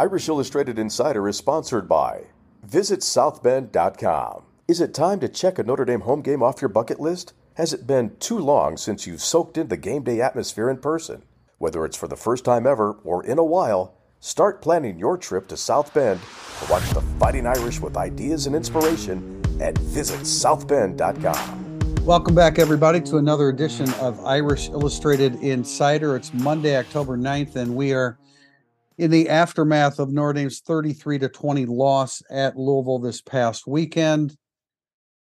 Irish Illustrated Insider is sponsored by Visit Southbend.com. Is it time to check a Notre Dame home game off your bucket list? Has it been too long since you've soaked in the game day atmosphere in person? Whether it's for the first time ever or in a while, start planning your trip to South Bend to watch the Fighting Irish with ideas and inspiration at visitsouthbend.com. Welcome back, everybody, to another edition of Irish Illustrated Insider. It's Monday, October 9th, and we are in the aftermath of Notre Dame's 33 to 20 loss at Louisville this past weekend.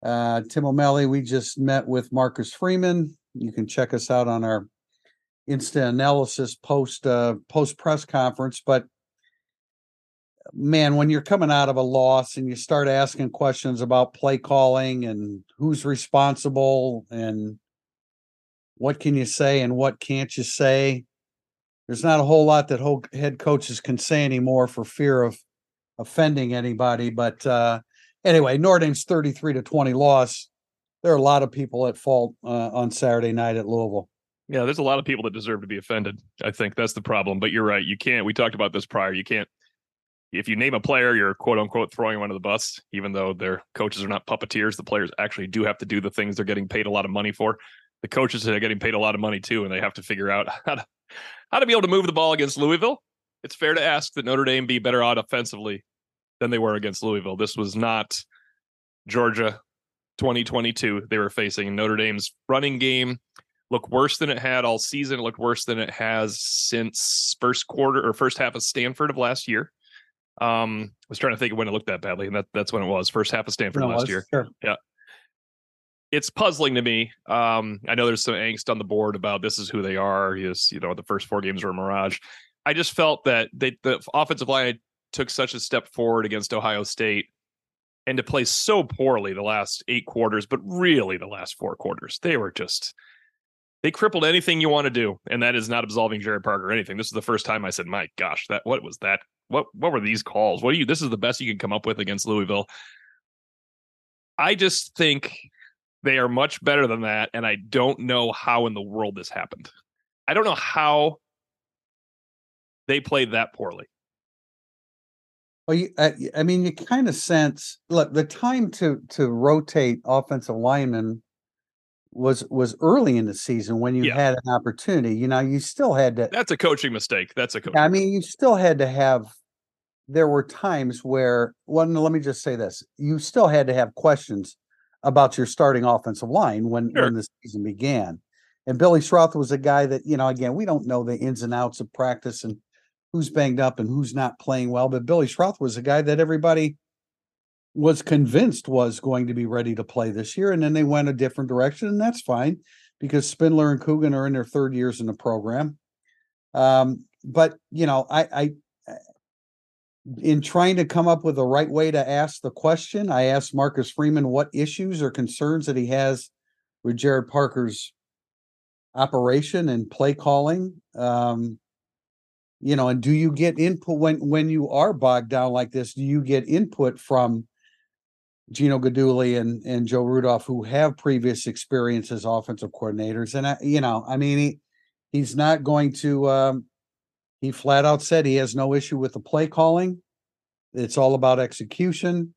Uh, Tim O'Malley, we just met with Marcus Freeman. You can check us out on our Insta analysis post uh, post press conference. But man, when you're coming out of a loss and you start asking questions about play calling and who's responsible and what can you say and what can't you say, there's not a whole lot that whole head coaches can say anymore for fear of offending anybody. But uh, anyway, Notre Dame's 33 to 20 loss. There are a lot of people at fault uh, on Saturday night at Louisville. Yeah, there's a lot of people that deserve to be offended. I think that's the problem. But you're right. You can't. We talked about this prior. You can't. If you name a player, you're quote unquote throwing them under the bus, even though their coaches are not puppeteers. The players actually do have to do the things they're getting paid a lot of money for. The coaches are getting paid a lot of money too, and they have to figure out how to how to be able to move the ball against Louisville. It's fair to ask that Notre Dame be better out offensively than they were against Louisville. This was not Georgia 2022 they were facing. Notre Dame's running game looked worse than it had all season. It looked worse than it has since first quarter or first half of Stanford of last year. Um, I was trying to think of when it looked that badly, and that, that's when it was first half of Stanford no, last was, year. Sure. Yeah. It's puzzling to me. Um, I know there's some angst on the board about this is who they are. Is you know the first four games were a mirage. I just felt that they, the offensive line took such a step forward against Ohio State and to play so poorly the last eight quarters, but really the last four quarters, they were just they crippled anything you want to do, and that is not absolving Gerad Parker or anything. This is the first time I said, "My gosh, that what was that? What what were these calls? What do you? This is the best you can come up with against Louisville." I just think they are much better than that, and I don't know how in the world this happened. I don't know how they played that poorly. Well, you, uh, I mean, you kind of sense look the time to to rotate offensive linemen was was early in the season when you yeah. had an opportunity. You know, you still had to. That's a coaching mistake. That's a coaching. I mean, you still had to have. There were times where, well, let me just say this: you still had to have questions about your starting offensive line when sure. when the season began. And Billy Schrauth was a guy that you know. Again, we don't know the ins and outs of practice and who's banged up and who's not playing well. But Billy Schrauth was a guy that everybody was convinced was going to be ready to play this year. And then they went a different direction, and that's fine because Spindler and Coogan are in their third years in the program. Um, but you know, I, I in trying to come up with the right way to ask the question, I asked Marcus Freeman what issues or concerns that he has with Gerad Parker's operation and play calling. Um, you know and do you get input when when you are bogged down like this do you get input from Gino Guidugli and and Joe Rudolph who have previous experience as offensive coordinators and I, you know I mean he he's not going to um he flat out said he has no issue with the play calling it's all about execution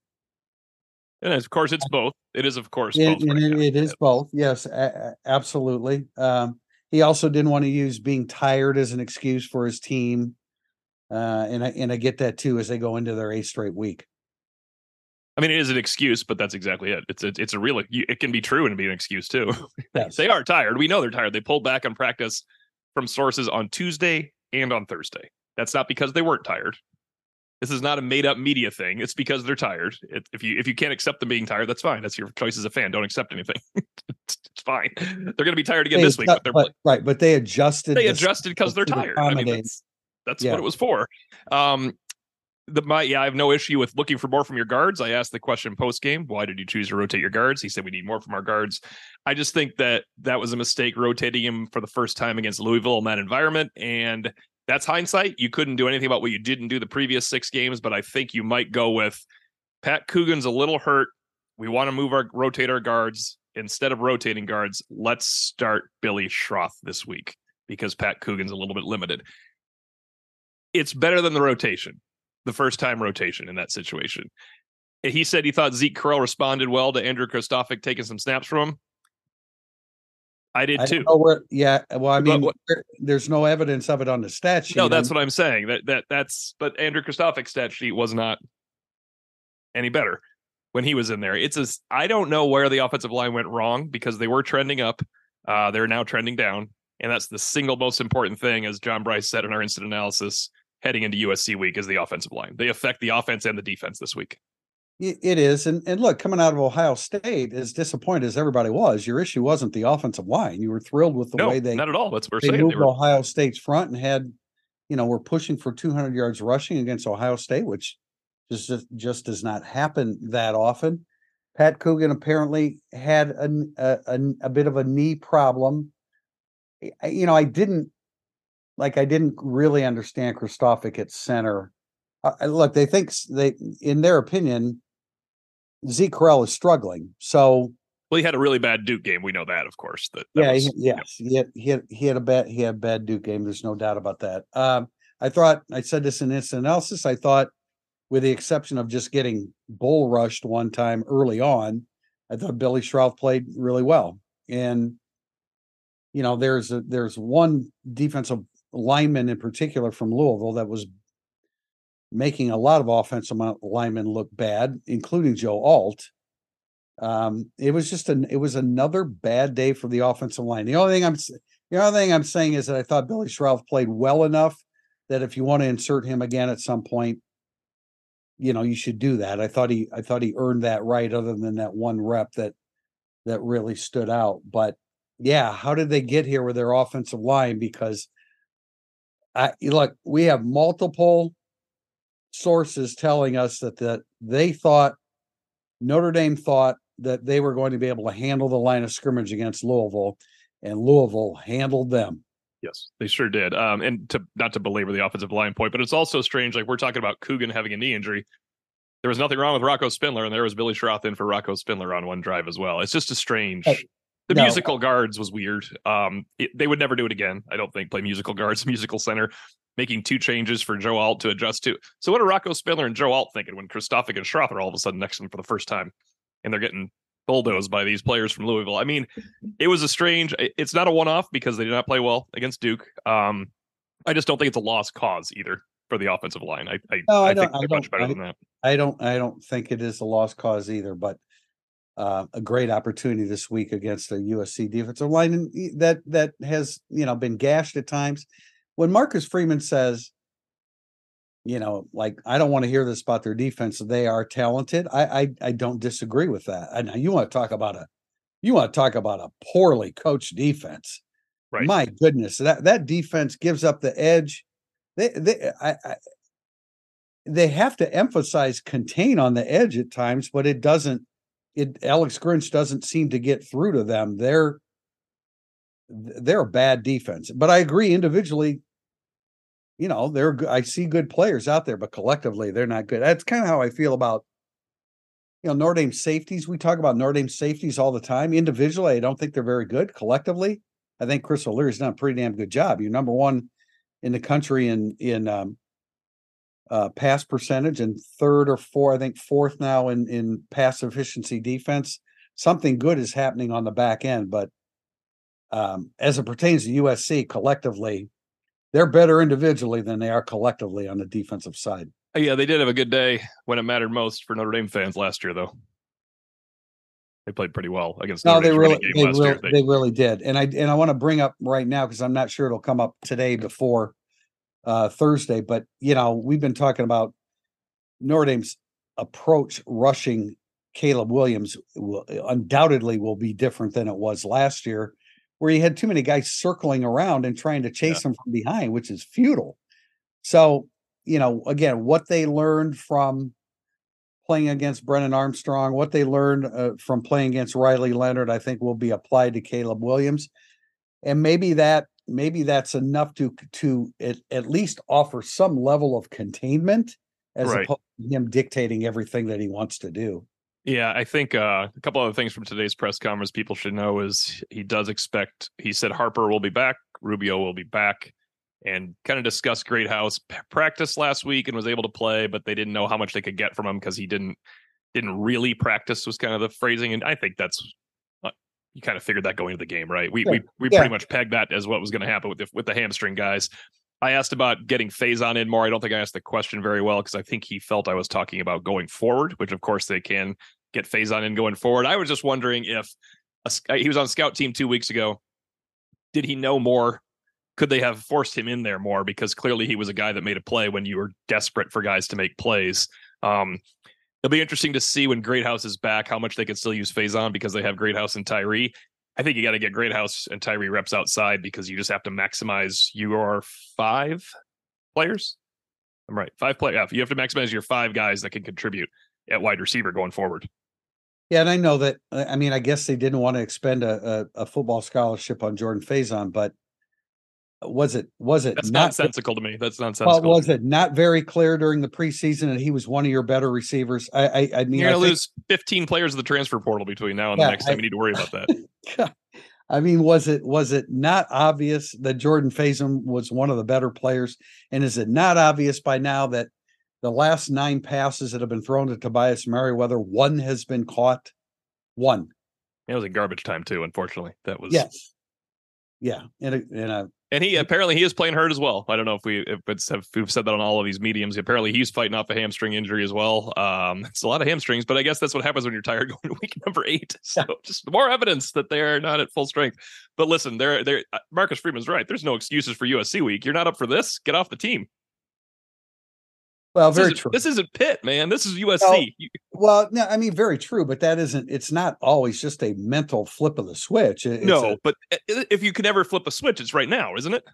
and of course it's both it is of course it, both right it, it is both yes a- absolutely um he also didn't want to use being tired as an excuse for his team. Uh, and I and I get that too as they go into their eighth straight week. I mean, it is an excuse, but that's exactly it. It's a, it's a real. It can be true and be an excuse too. Yes. they are tired. We know they're tired. They pulled back on practice from sources on Tuesday and on Thursday. That's not because they weren't tired. This is not a made up media thing. It's because they're tired. It, if you if you can't accept them being tired, that's fine. That's your choice as a fan. Don't accept anything. it's fine. They're going to be tired again they this week. But, but right, but they adjusted. They adjusted because they're tired. I mean, that's, that's yeah. what it was for. Um, the my yeah, I have no issue with looking for more from your guards. I asked the question post game, why did you choose to rotate your guards? He said we need more from our guards. I just think that that was a mistake rotating him for the first time against Louisville in that environment, and that's hindsight. You couldn't do anything about what you didn't do the previous six games, but I think you might go with Pat Coogan's a little hurt. We want to move our rotate our guards instead of rotating guards. Let's start Billy Schrauth this week because Pat Coogan's a little bit limited. It's better than the rotation. The first time rotation in that situation. He said he thought Zeke Correll responded well to Andrew Kristofic taking some snaps from him. I did I too. don't know where, yeah. Well, I mean, what- there's no evidence of it on the stat sheet. No, that's what I'm saying. That that that's but Andrew Kristofic's stat sheet was not any better when he was in there. It's a I don't know where the offensive line went wrong because they were trending up. Uh, they're now trending down, and that's the single most important thing, as John Bryce said in our instant analysis heading into USC week, is the offensive line. They affect the offense and the defense this week. It is, and and look, coming out of Ohio State, as disappointed as everybody was, your issue wasn't the offensive line. You were thrilled with the no, way they not at all. That's what we're saying. moved They were, Ohio State's front and had, you know, we're pushing for 200 yards rushing against Ohio State, which just just, does not happen that often. Pat Coogan apparently had a a bit of a knee problem. I- You know, I didn't like I didn't really understand Kristofic at center. Uh, look, they think they, in their opinion, Zeke Correll is struggling. So well, he had a really bad Duke game. We know that, of course. That, that yeah, was- he, yes, he had he had he had a bad he had a bad Duke game. There's no doubt about that. Um, I thought I said this in instant analysis. I thought, with the exception of just getting bull rushed one time early on, I thought Billy Schrauth played really well. And you know, there's a there's one defensive lineman in particular from Louisville that was making a lot of offensive linemen look bad, including Joe Alt. Um, it was just an it was another bad day for the offensive line. The only thing I'm the only thing I'm saying is that I thought Billy Schrauth played well enough that if you want to insert him again at some point, you know, you should do that. I thought he I thought he earned that right, other than that one rep that that really stood out. But yeah, how did they get here with their offensive line? Because I look, we have multiple sources telling us that that they thought Notre Dame thought that they were going to be able to handle the line of scrimmage against Louisville, and Louisville handled them. Yes, they sure did. Um, and to not to belabor the offensive line point, but it's also strange. Like we're talking about Coogan having a knee injury. There was nothing wrong with Rocco Spindler, and there was Billy Schrauth in for Rocco Spindler on one drive as well. It's just a strange. Hey, the no. musical guards was weird. Um, it- they would never do it again. I don't think play musical guards, musical center, making two changes for Joe Alt to adjust to. So what are Rocco Spindler and Joe Alt thinking when Kristofic and Schrauth are all of a sudden next to them for the first time, and they're getting bulldozed by these players from Louisville? I mean, it was a strange. it- It's not a one-off because they did not play well against Duke. Um, I just don't think it's a lost cause either for the offensive line. I I, No, I I, think they're much better than that. I don't I don't think it is a lost cause either, but uh, a great opportunity this week against a USC defensive line that that has you know been gashed at times. When Marcus Freeman says, you know, like I don't want to hear this about their defense, they are talented. I I, I don't disagree with that. And you want to talk about a you want to talk about a poorly coached defense. Right. My goodness, that that defense gives up the edge. They they I, I they have to emphasize contain on the edge at times, but it doesn't. It Alex Grinch doesn't seem to get through to them. They're they're a bad defense, but I agree individually. You know, they're I see good players out there, but collectively they're not good. That's kind of how I feel about you know Notre Dame safeties. We talk about Notre Dame safeties all the time. Individually, I don't think they're very good. Collectively, I think Chris O'Leary's done a pretty damn good job. You're number one in the country in in um, uh, pass percentage and third or four, I think fourth now in in pass efficiency defense. Something good is happening on the back end, but um, as it pertains to USC collectively, they're better individually than they are collectively on the defensive side. Uh, Yeah, they did have a good day when it mattered most for Notre Dame fans last year, though. They played pretty well against No, Notre they really, they, last really year. They- they really did, and I and I want to bring up right now because I'm not sure it'll come up today before uh, Thursday. But you know, we've been talking about Notre Dame's approach rushing Caleb Williams will, undoubtedly will be different than it was last year, where he had too many guys circling around and trying to chase him from behind, which is futile. So, you know, again, what they learned from playing against Brennan Armstrong, what they learned uh, from playing against Riley Leonard, I think will be applied to Caleb Williams. And maybe that maybe that's enough to to at, at least offer some level of containment as Right. opposed to him dictating everything that he wants to do. Yeah, I think uh, a couple other things from today's press conference people should know is he does expect. He said Harper will be back, Rubio will be back. and kind of discussed Greathouse p- practice last week and was able to play, but they didn't know how much they could get from him because he didn't didn't really practice was kind of the phrasing, and I think that's you kind of figured that going into the game, right? We Yeah. we we Yeah. pretty much pegged that as what was going to happen with the with the hamstring guys. I asked about getting Faison in more. I don't think I asked the question very well because I think he felt I was talking about going forward, which of course they can get Faison in going forward. I was just wondering if a, he was on scout team two weeks ago. Did he know more? Could they have forced him in there more? Because clearly he was a guy that made a play when you were desperate for guys to make plays. Um, it'll be interesting to see when Greathouse is back how much they can still use Faison because they have Greathouse and Tyree. I think you got to get Greathouse and Tyree reps outside because you just have to maximize your five players. I'm right, five play. Yeah, you have to maximize your five guys that can contribute at wide receiver going forward. Yeah, and I know that. I mean, I guess they didn't want to expend a, a, a football scholarship on Jordan Faison, but was it was it That's not nonsensical to me. That's nonsensical. well, was it not very clear during the preseason that he was one of your better receivers? I I, I mean, You're I gonna think- lose 15 players of the transfer portal between now and Yeah, the next time you need to worry about that. I mean, was it was it not obvious that Jordan Faison was one of the better players? And is it not obvious by now that the last nine passes that have been thrown to Tobias Merriweather, one has been caught? One. It was in garbage time too. Unfortunately, that was Yes. Yeah. In a, in a And he apparently he is playing hurt as well. I don't know if we if it's if we've said that on all of these mediums. Apparently he's fighting off a hamstring injury as well. Um, it's a lot of hamstrings, but I guess that's what happens when you're tired going to week number eight. So just more evidence that they're not at full strength. But listen, they're they're uh, Marcus Freeman's right. There's no excuses for USC week. You're not up for this. Get off the team. Well, This very true. This isn't Pitt, man. This is USC. Well, Well, no, I mean, very true, but that isn't. It's not always just a mental flip of the switch. It- no, a- but if you can ever flip a switch, it's right now, isn't it?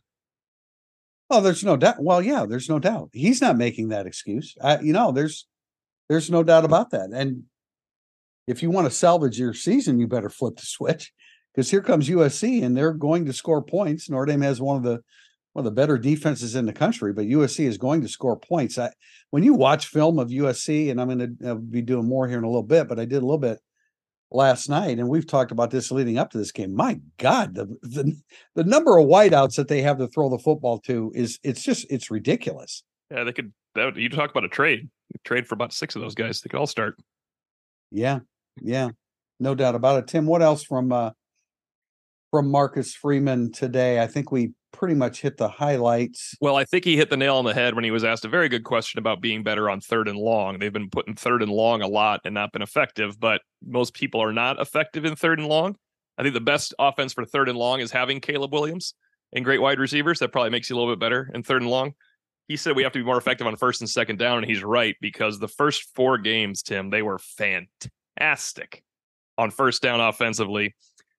oh, there's no doubt. Well, yeah, there's no doubt. He's not making that excuse. I, you know, there's there's no doubt about that. And if you want to salvage your season, you better flip the switch because here comes USC and they're going to score points. Notre Dame has one of the one of the better defenses in the country, but USC is going to score points. I, when you watch film of USC, and I'm going to be doing more here in a little bit, but I did a little bit last night, and we've talked about this leading up to this game. My God, the the, the number of wideouts that they have to throw the football to is it's just it's ridiculous. Yeah, they could. That would, you talk about a trade. Trade for about six of those guys. They could all start. Yeah, yeah, no doubt about it. Tim, what else from uh from Marcus Freeman today? I think we pretty much hit the highlights. Well, I think he hit the nail on the head when he was asked a very good question about being better on third and long. They've been putting third and long a lot and not been effective, but most people are not effective in third and long. I think the best offense for third and long is having Caleb Williams and great wide receivers. That probably makes you a little bit better in third and long. He said we have to be more effective on first and second down, and he's right because the first four games, Tim, they were fantastic on first down offensively.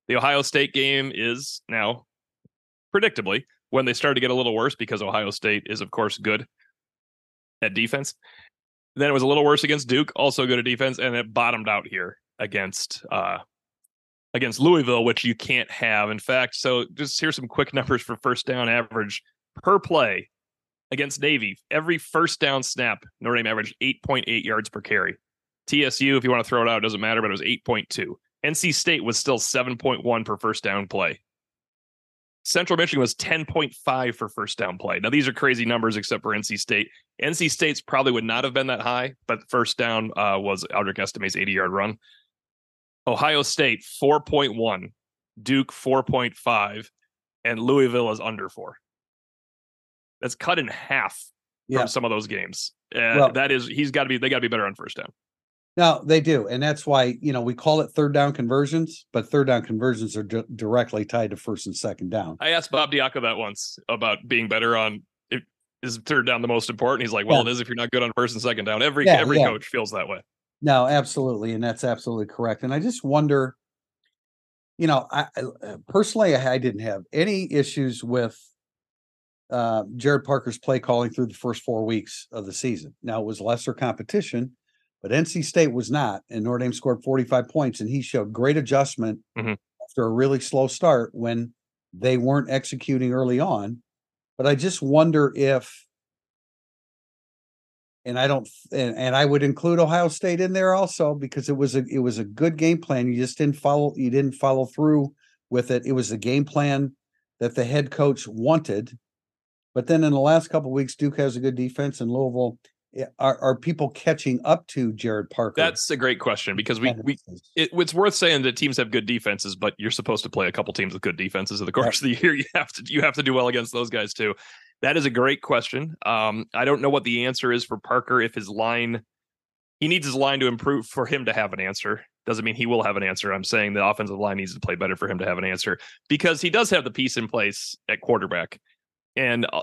The Ohio State game is now predictably when they started to get a little worse because Ohio State is, of course, good at defense. Then it was a little worse against Duke, also good at defense, and it bottomed out here against uh against Louisville, which you can't have. In fact, so just here's some quick numbers for first down average per play against Navy. Every first down snap, Notre Dame averaged 8.8 yards per carry. TSU, if you want to throw it out, doesn't matter, but it was 8.2. NC State was still 7.1 per first down play. Central Michigan was 10.5 for first down play. Now, these are crazy numbers except for NC State. NC State's probably would not have been that high, but first down uh, was Audric Estimé's 80 yard run. Ohio State, 4.1. Duke, 4.5. And Louisville is under four. That's cut in half Yeah. from some of those games. Uh, Well- that is, he's got to be, they got to be better on first down. Now they do, and that's why you know we call it third down conversions, but third down conversions are di- directly tied to first and second down. I asked Bob Diaco that once about being better on if, is third down the most important. He's like, well, Yeah. it is if you're not good on first and second down. Every Yeah, every yeah. coach feels that way. No, absolutely, and that's absolutely correct. And I just wonder, you know, I, I uh, personally I didn't have any issues with uh, Gerad Parker's play calling through the first four weeks of the season. Now it was lesser competition, but NC State was not, and Notre Dame scored 45 points, and he showed great adjustment Mhm. after a really slow start when they weren't executing early on. But I just wonder if and I don't and, and I would include Ohio State in there also because it was a it was a good game plan. You just didn't follow you didn't follow through with it. It was a game plan that the head coach wanted. But then in the last couple weeks, Duke has a good defense, and Louisville are, are people catching up to Gerad Parker? That's a great question because we we it, it's worth saying that teams have good defenses, but you're supposed to play a couple teams with good defenses in the course yeah. of the year. You have to you have to do well against those guys too. That is a great question. Um, I don't know what the answer is for Parker if his line he needs his line to improve for him to have an answer. Doesn't mean he will have an answer. I'm saying the offensive line needs to play better for him to have an answer because he does have the piece in place at quarterback. And uh,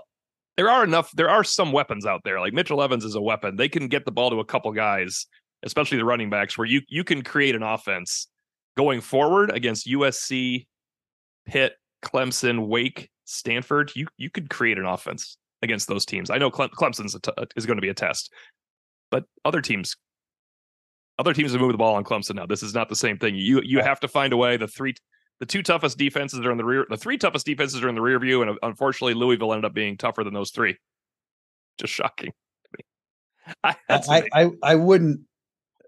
there are enough, there are some weapons out there. Like Mitchell Evans is a weapon. They can get the ball to a couple guys, especially the running backs, where you you can create an offense going forward against USC, Pitt, Clemson, Wake, Stanford. You you could create an offense against those teams. I know Clemson's is going to be a test, but other teams other teams have moved the ball on Clemson now. This is not the same thing. You you have to find a way. The three the two toughest defenses are in the rear. The three toughest defenses are in the rear view, and uh, unfortunately, Louisville ended up being tougher than those three. Just shocking. I, I, I, I wouldn't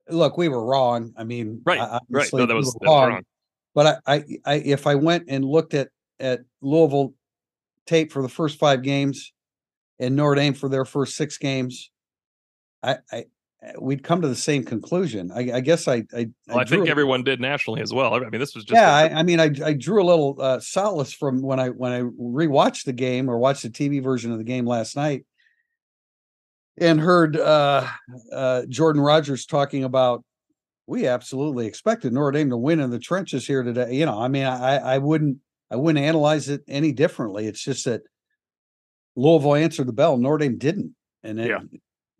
look. We were wrong. I mean, right, right. No, that was, we wrong. wrong. But I, I, I, if I went and looked at at Louisville tape for the first five games and Notre Dame for their first six games, I, I we'd come to the same conclusion. I, I guess I I, well, I think everyone did nationally as well. I mean, this was just yeah. I, I, mean, I, I drew a little uh, solace from when I when I rewatched the game or watched the TV version of the game last night, and heard uh, uh, Jordan Rodgers talking about we absolutely expected Notre Dame to win in the trenches here today. You know, I mean, I I wouldn't I wouldn't analyze it any differently. It's just that Louisville answered the bell, Notre Dame didn't, and it, yeah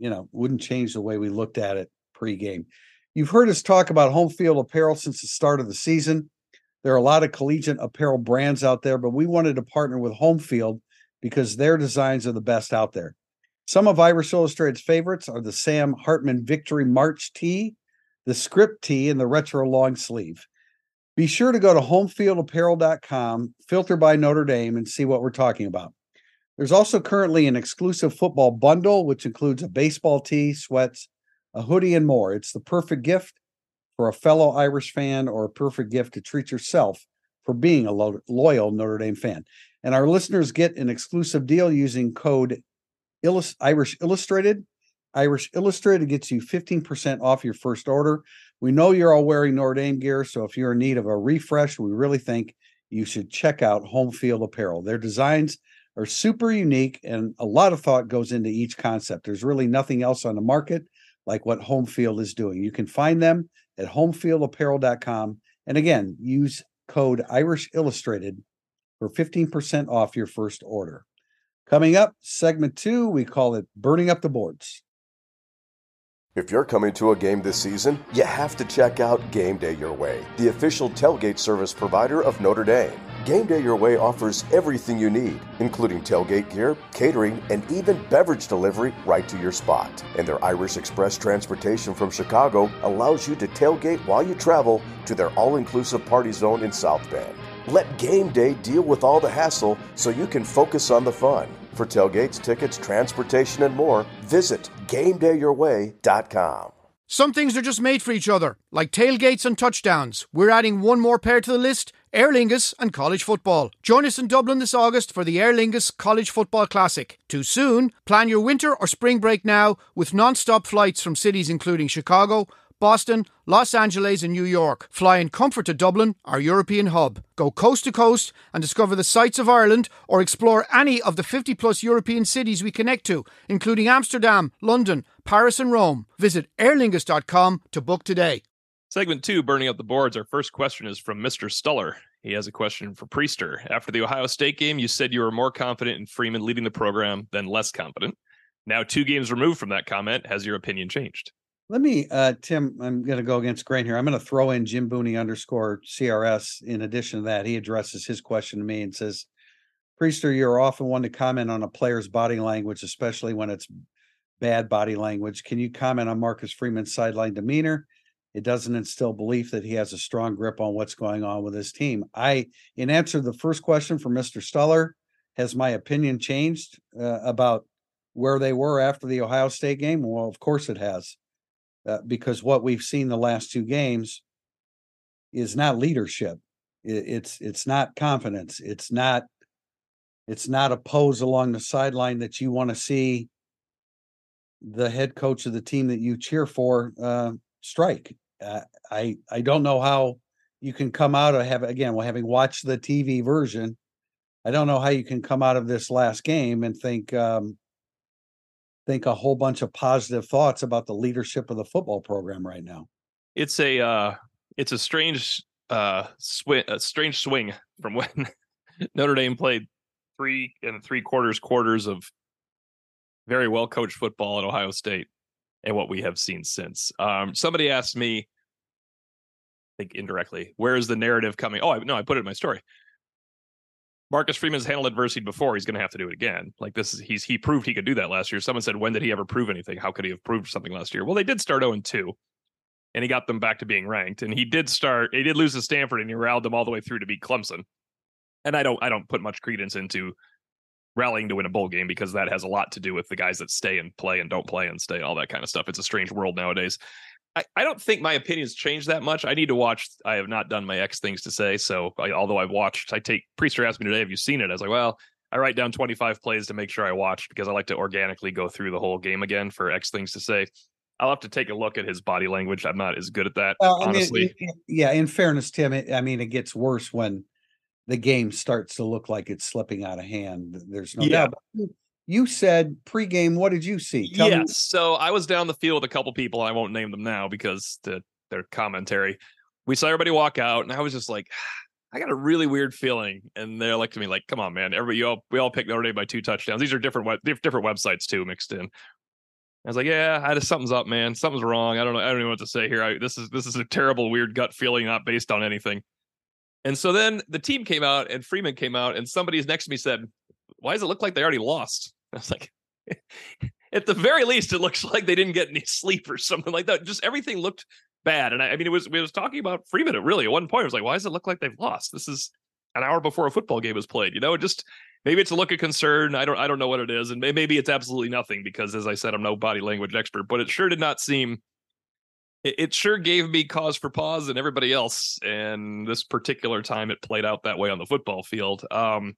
you know, wouldn't change the way we looked at it pregame. You've heard us talk about home field apparel since the start of the season. There are a lot of collegiate apparel brands out there, but we wanted to partner with Home Field because their designs are the best out there. Some of Irish Illustrated's favorites are the Sam Hartman Victory March tee, the script tee, and the retro long sleeve. Be sure to go to homefieldapparel.com, filter by Notre Dame, and see what we're talking about. There's also currently an exclusive football bundle, which includes a baseball tee, sweats, a hoodie, and more. It's the perfect gift for a fellow Irish fan or a perfect gift to treat yourself for being a lo- loyal Notre Dame fan. And our listeners get an exclusive deal using code Illus- Irish Illustrated. Irish Illustrated gets you 15% off your first order. We know you're all wearing Notre Dame gear, so if you're in need of a refresh, we really think you should check out Home Field Apparel. Their designs are super unique and a lot of thought goes into each concept. There's really nothing else on the market like what Home Field is doing. You can find them at homefieldapparel.com. And again, use code Irish Illustrated for 15% off your first order. Coming up, segment two, we call it Burning Up the Boards. If you're coming to a game this season, you have to check out Game Day Your Way, the official tailgate service provider of Notre Dame. Game Day Your Way offers everything you need, including tailgate gear, catering, and even beverage delivery right to your spot. And their Irish Express transportation from Chicago allows you to tailgate while you travel to their all inclusive party zone in South Bend. Let Game Day deal with all the hassle so you can focus on the fun. For tailgates, tickets, transportation, and more, visit GameDayYourWay.com. Some things are just made for each other, like tailgates and touchdowns. We're adding one more pair to the list Aer Lingus and college football. Join us in Dublin this August for the Aer Lingus College Football Classic. Too soon? Plan your winter or spring break now with non stop flights from cities including Chicago, Boston, Los Angeles, and New York. Fly in comfort to Dublin, our European hub. Go coast to coast and discover the sights of Ireland or explore any of the 50 plus European cities we connect to, including Amsterdam, London, Paris, and Rome. Visit aerlingus.com to book today. Segment two, burning up the boards. Our first question is from Mr. Stuller. He has a question for Prister. After the Ohio State game, you said you were more confident in Freeman leading the program than less confident. Now, two games removed from that comment, has your opinion changed? Let me, uh, Tim, I'm going to go against Grain here. I'm going to throw in Jim Booney underscore CRS. In addition to that, he addresses his question to me and says, Prister, you're often one to comment on a player's body language, especially when it's bad body language. Can you comment on Marcus Freeman's sideline demeanor? It doesn't instill belief that he has a strong grip on what's going on with his team. I, in answer to the first question from Mr. Stuller, has my opinion changed uh, about where they were after the Ohio State game? Well, of course it has uh, because what we've seen the last two games is not leadership. It, it's it's not confidence. It's not it's not a pose along the sideline that you want to see the head coach of the team that you cheer for uh, strike. Uh, I I don't know how you can come out of have again well having watched the TV version. I don't know how you can come out of this last game and think um, think a whole bunch of positive thoughts about the leadership of the football program right now. It's a uh, it's a strange uh, swing a strange swing from when Notre Dame played three and three quarters quarters of very well coached football at Ohio State and what we have seen since. Um, somebody asked me, I think indirectly, where is the narrative coming? Oh, I, no, I put it in my story. Marcus Freeman's handled adversity before. He's going to have to do it again. Like this is he's he proved he could do that last year. Someone said, when did he ever prove anything? How could he have proved something last year? Well, they did start 0 2, and he got them back to being ranked. And he did start. He did lose to Stanford, and he rallied them all the way through to beat Clemson. And I don't I don't put much credence into rallying to win a bowl game because that has a lot to do with the guys that stay and play and don't play and stay, all that kind of stuff. It's a strange world nowadays. I, I don't think my opinions changed that much. I need to watch. I have not done my X things to say. So I, although I've watched, I take Prister asked me today, have you seen it? I was like, well, I write down 25 plays to make sure I watch because I like to organically go through the whole game again for X things to say. I'll have to take a look at his body language. I'm not as good at that, well, honestly. Mean, yeah, in fairness, Tim, it, I mean, it gets worse when the game starts to look like it's slipping out of hand. There's no yeah. doubt. You said pregame. What did you see? Tell yes. Me. So I was down the field with a couple people. I won't name them now because the, their commentary. We saw everybody walk out, and I was just like, I got a really weird feeling. And they're like to me, like, "Come on, man! Everybody, you all, we all picked Notre Dame by two touchdowns. These are different, different websites too, mixed in." I was like, "Yeah, I just something's up, man. Something's wrong. I don't know. I don't even know what to say here. I, this is this is a terrible, weird gut feeling, not based on anything." And so then the team came out and Freeman came out and somebody's next to me said, Why does it look like they already lost? I was like, at the very least, it looks like they didn't get any sleep or something like that. Just everything looked bad. And I, I mean, it was we was talking about Freeman. Really at one point, I was like, why does it look like they've lost? This is an hour before a football game is played. You know, just maybe it's a look of concern. I don't I don't know what it is, and maybe it's absolutely nothing because, as I said, I'm no body language expert. But it sure did not seem it, it sure gave me cause for pause and everybody else. And this particular time, it played out that way on the football field. Um,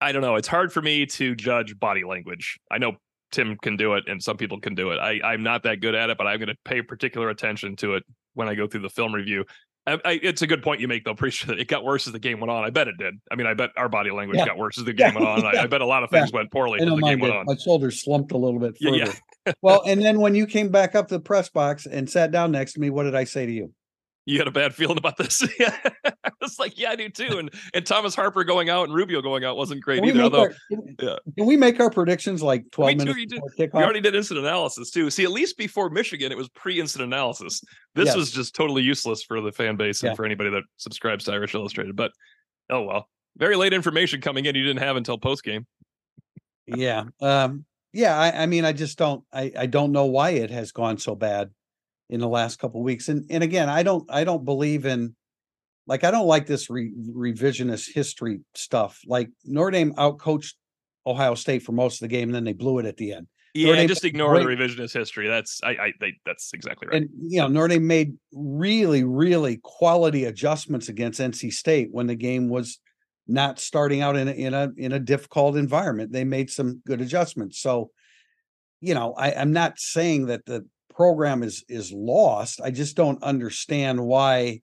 I don't know. It's hard for me to judge body language. I know Tim can do it and some people can do it. I, I'm not that good at it, but I'm going to pay particular attention to it when I go through the film review. I, I, it's a good point you make, though. Pretty sure that it got worse as the game went on. I bet it did. I mean, I bet our body language yeah. got worse as the game yeah. went on. I, I, bet a lot of things yeah. went poorly as the game went on. My shoulders slumped a little bit further. well, and then when you came back up to the press box and sat down next to me, what did I say to you? You had a bad feeling about this. yeah. I was like, yeah, I do too. And and Thomas Harper going out and Rubio going out wasn't great either. Although, our, yeah. Can we make our predictions like 12 minutes too, We already did instant analysis too. See, at least before Michigan, it was pre-instant analysis. This yes. was just totally useless for the fan base and yeah. for anybody that subscribes to Irish Illustrated. But oh well. Very late information coming in you didn't have until post game. yeah. Um, yeah, I, I, mean, I just don't, I, I don't know why it has gone so bad in the last couple weeks. And and again, I don't, I don't believe in, like, I don't like this re- revisionist history stuff. Like Notre Dame outcoached Ohio State for most of the game, and then they blew it at the end. Yeah, Notre just ignore great, the revisionist history. That's I, I they, that's exactly right. And you know, Notre Dame made really, really quality adjustments against NC State when the game was not starting out in a in a in a difficult environment. They made some good adjustments. So, you know, I, I'm not saying that the program is is lost. I just don't understand why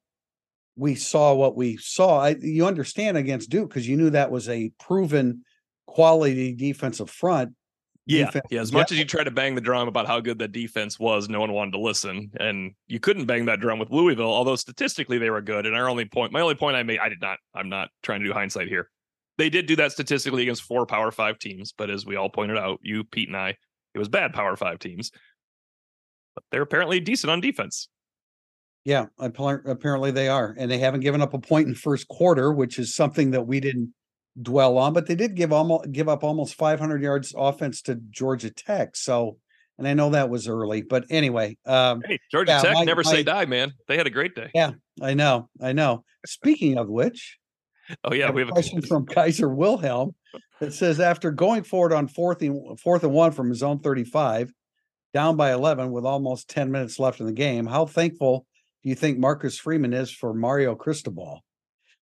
we saw what we saw. I, you understand against Duke because you knew that was a proven quality defensive front yeah, yeah. As much as you try to bang the drum about how good the defense was, no one wanted to listen, and you couldn't bang that drum with Louisville. Although statistically they were good. And our only point, my only point I made, I did not. I'm not trying to do hindsight here. They did do that statistically against four Power Five teams, but as we all pointed out, you, Pete, and I, it was bad Power Five teams. But they're apparently decent on defense. Yeah, apparently they are, and they haven't given up a point in first quarter, which is something that we didn't dwell on, but they did give almost give up almost 500 yards offense to Georgia Tech. So, and I know that was early, but anyway, um, hey, Georgia yeah, Tech my, never my, say die, man. They had a great day. Yeah, I know, I know. Speaking of which, oh yeah, we have a question from Kaiser Wilhelm that says after going forward on fourth and fourth and one from his own 35, down by 11 with almost 10 minutes left in the game, how thankful do you think Marcus Freeman is for Mario Cristobal,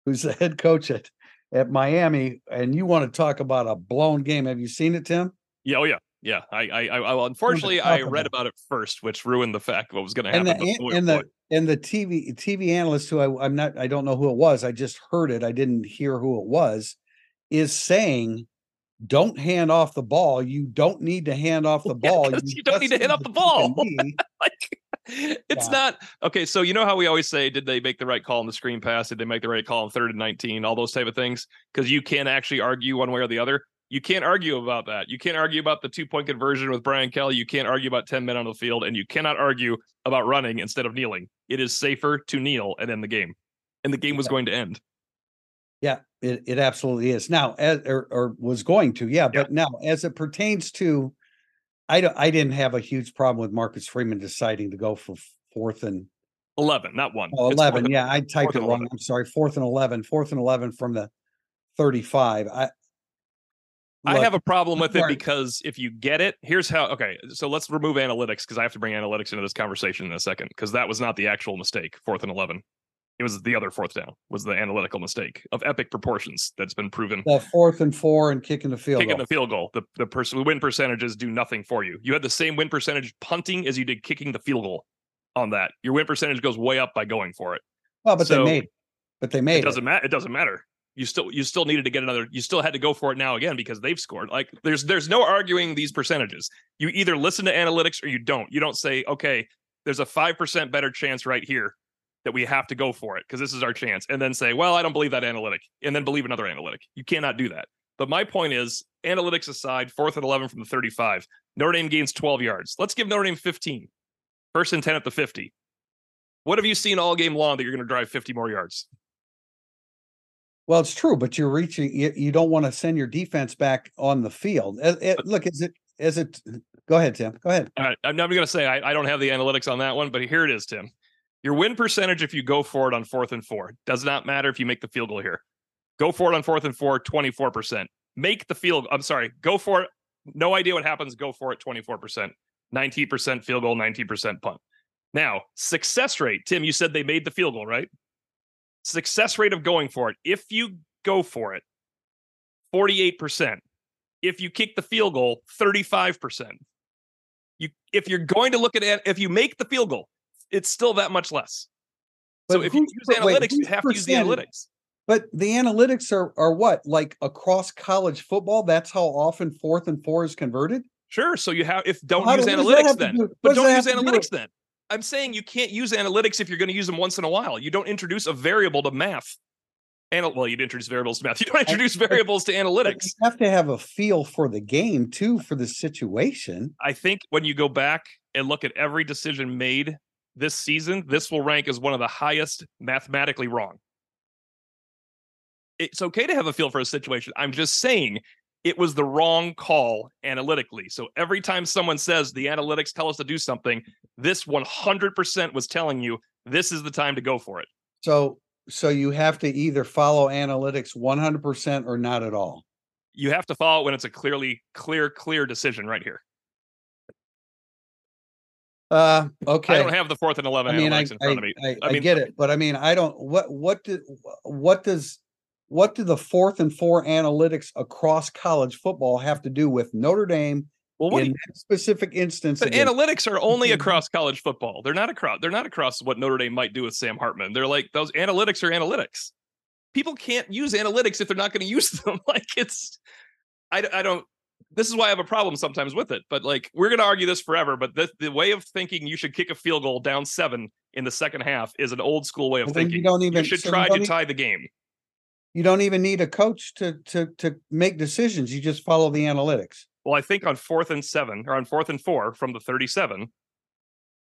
who's the head coach at at Miami, and you want to talk about a blown game. Have you seen it, Tim? Yeah, oh yeah, yeah. I, I, I well, unfortunately, I read about it first, which ruined the fact what was going to happen. And the, and the, and the TV TV analyst who I, I'm not, I don't know who it was. I just heard it. I didn't hear who it was. Is saying, don't hand off the ball. You don't need to hand off the ball. Yeah, you, you don't need to hand off the ball. like, it's yeah. not okay. So you know how we always say, did they make the right call on the screen pass? Did they make the right call on third and nineteen? All those type of things, because you can't actually argue one way or the other. You can't argue about that. You can't argue about the two point conversion with Brian Kelly. You can't argue about 10 men on the field, and you cannot argue about running instead of kneeling. It is safer to kneel and end the game. And the game was yeah. going to end. Yeah, it, it absolutely is. Now, as, or, or was going to, yeah, but yeah. now as it pertains to I don't I didn't have a huge problem with Marcus Freeman deciding to go for fourth and 11, not one. Oh, 11. Yeah, I typed it wrong. 11. I'm sorry. Fourth and 11. Fourth and 11 from the 35. I Look, I have a problem with it because if you get it, here's how. Okay, so let's remove analytics because I have to bring analytics into this conversation in a second because that was not the actual mistake. Fourth and eleven, it was the other fourth down was the analytical mistake of epic proportions that's been proven. The fourth and four and kicking the field kicking goal. the field goal. The the person win percentages do nothing for you. You had the same win percentage punting as you did kicking the field goal. On that, your win percentage goes way up by going for it. Well, but so, they made. But they made. It doesn't matter. It doesn't matter you still you still needed to get another you still had to go for it now again because they've scored like there's there's no arguing these percentages you either listen to analytics or you don't you don't say okay there's a 5% better chance right here that we have to go for it because this is our chance and then say well i don't believe that analytic and then believe another analytic you cannot do that but my point is analytics aside fourth and 11 from the 35 notre dame gains 12 yards let's give notre dame 15 first and 10 at the 50 what have you seen all game long that you're going to drive 50 more yards well, it's true, but you're reaching. You, you don't want to send your defense back on the field. Eh, eh, it, it, look, is it? Is it? Go ahead, Tim. Go ahead. All right, I'm never going to say I, I don't have the analytics on that one, but here it is, Tim. Your win percentage if you go for it on fourth and four does not matter if you make the field goal here. Go for it on fourth and four, 24%. Make the field. I'm sorry. Go for it. No idea what happens. Go for it, 24%. 19% field goal, 19% punt. Now, success rate. Tim, you said they made the field goal, right? Success rate of going for it. If you go for it, 48%. If you kick the field goal, 35%. You if you're going to look at if you make the field goal, it's still that much less. But so if you use analytics, wait, you have to use the analytics. But the analytics are are what? Like across college football, that's how often fourth and four is converted? Sure. So you have if don't use analytics then. Do, but don't use analytics do then. I'm saying you can't use analytics if you're going to use them once in a while. You don't introduce a variable to math. And well, you'd introduce variables to math. You don't introduce variables to analytics. You have to have a feel for the game too, for the situation. I think when you go back and look at every decision made this season, this will rank as one of the highest mathematically wrong. It's okay to have a feel for a situation. I'm just saying it was the wrong call analytically. So every time someone says the analytics tell us to do something, this 100% was telling you this is the time to go for it. So so you have to either follow analytics 100% or not at all. You have to follow it when it's a clearly clear clear decision right here. Uh, okay. I don't have the fourth and eleven I mean, analytics I, in front I, of me. I, I, mean, get it, but I mean, I don't. What what do, what does what do the fourth and four analytics across college football have to do with Notre Dame well, what in you, that specific instance? But analytics are only across college football. They're not across. They're not across what Notre Dame might do with Sam Hartman. They're like those analytics are analytics. People can't use analytics if they're not going to use them. like it's, I, I don't. This is why I have a problem sometimes with it. But like we're going to argue this forever. But the, the way of thinking you should kick a field goal down seven in the second half is an old school way of well, thinking. You don't even. You should so try to tie the game you don't even need a coach to to to make decisions. You just follow the analytics. Well, I think on fourth and seven or on fourth and four from the 37,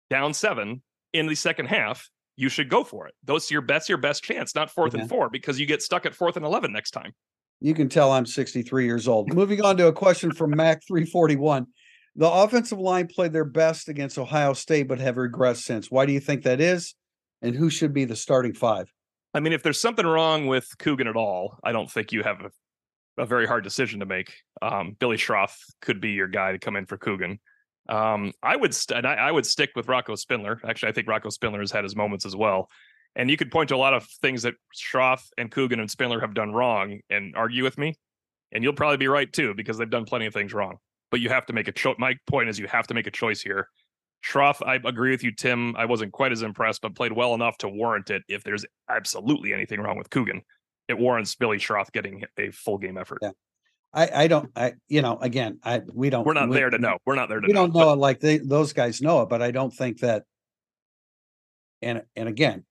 down seven in the second half, you should go for it. Those your best your best chance, not fourth and four, because you get stuck at fourth and eleven next time. You can tell I'm 63 years old. Moving on to a question from Mac 341. The offensive line played their best against Ohio State, but have regressed since. Why do you think that is? And who should be the starting five? I mean, if there's something wrong with Coogan at all, I don't think you have a, a very hard decision to make. Um, Billy Schrauth could be your guy to come in for Coogan. Um, I would st- I, I, would stick with Rocco Spindler. Actually, I think Rocco Spindler has had his moments as well. And you could point to a lot of things that Schrauth and Coogan and Spindler have done wrong and argue with me. And you'll probably be right too, because they've done plenty of things wrong. But you have to make a choice. My point is you have to make a choice here. Schrauth, I agree with you, Tim. I wasn't quite as impressed, but played well enough to warrant it if there's absolutely anything wrong with Coogan. It warrants Billy Schrauth getting a full game effort. Yeah. I, I don't I you know again I we don't We're not we, there to know. We're not there to know. we know. don't know it like they those guys know it, but I don't think that. And and again,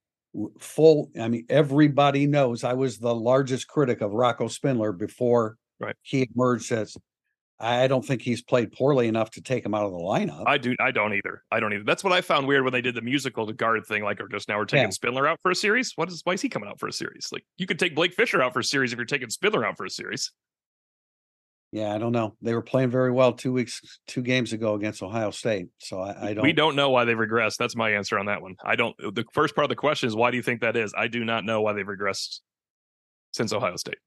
full. I mean, everybody knows I was the largest critic of Rocco Spindler before Right. he emerged as. I don't think he's played poorly enough to take him out of the lineup. I do. I don't either. I don't either. That's what I found weird when they did the musical, the guard thing. Like, or just now we're taking Yeah. Spindler out for a series. What is? Why is he coming out for a series? Like, you could take Blake Fisher out for a series if you're taking Spindler out for a series. Yeah, I don't know. They were playing very well two weeks, two games ago against Ohio State. So I, I don't. We don't know why they've regressed. That's my answer on that one. I don't. The first part of the question is why do you think that is? I do not know why they've regressed since Ohio State.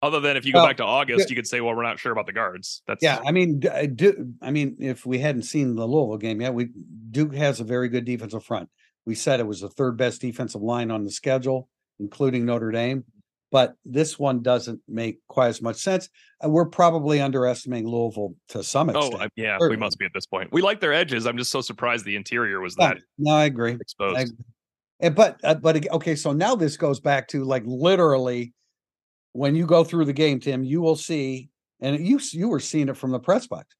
Other than if you go Well, back to August, you could say, well, we're not sure about the guards. That's Yeah, I mean, I do I mean, if we hadn't seen the Louisville game yet, we Duke has a very good defensive front. We said it was the third best defensive line on the schedule, including Notre Dame. But this one doesn't make quite as much sense. Uh, We're probably underestimating Louisville to some Oh, extent. I, yeah, we must be at this point. We like their edges. I'm just so surprised the interior was that no, I agree. exposed. I agree. And but uh, but okay, so now this goes back to like literally when you go through the game, Tim, you will see, and you you were seeing it from the press box.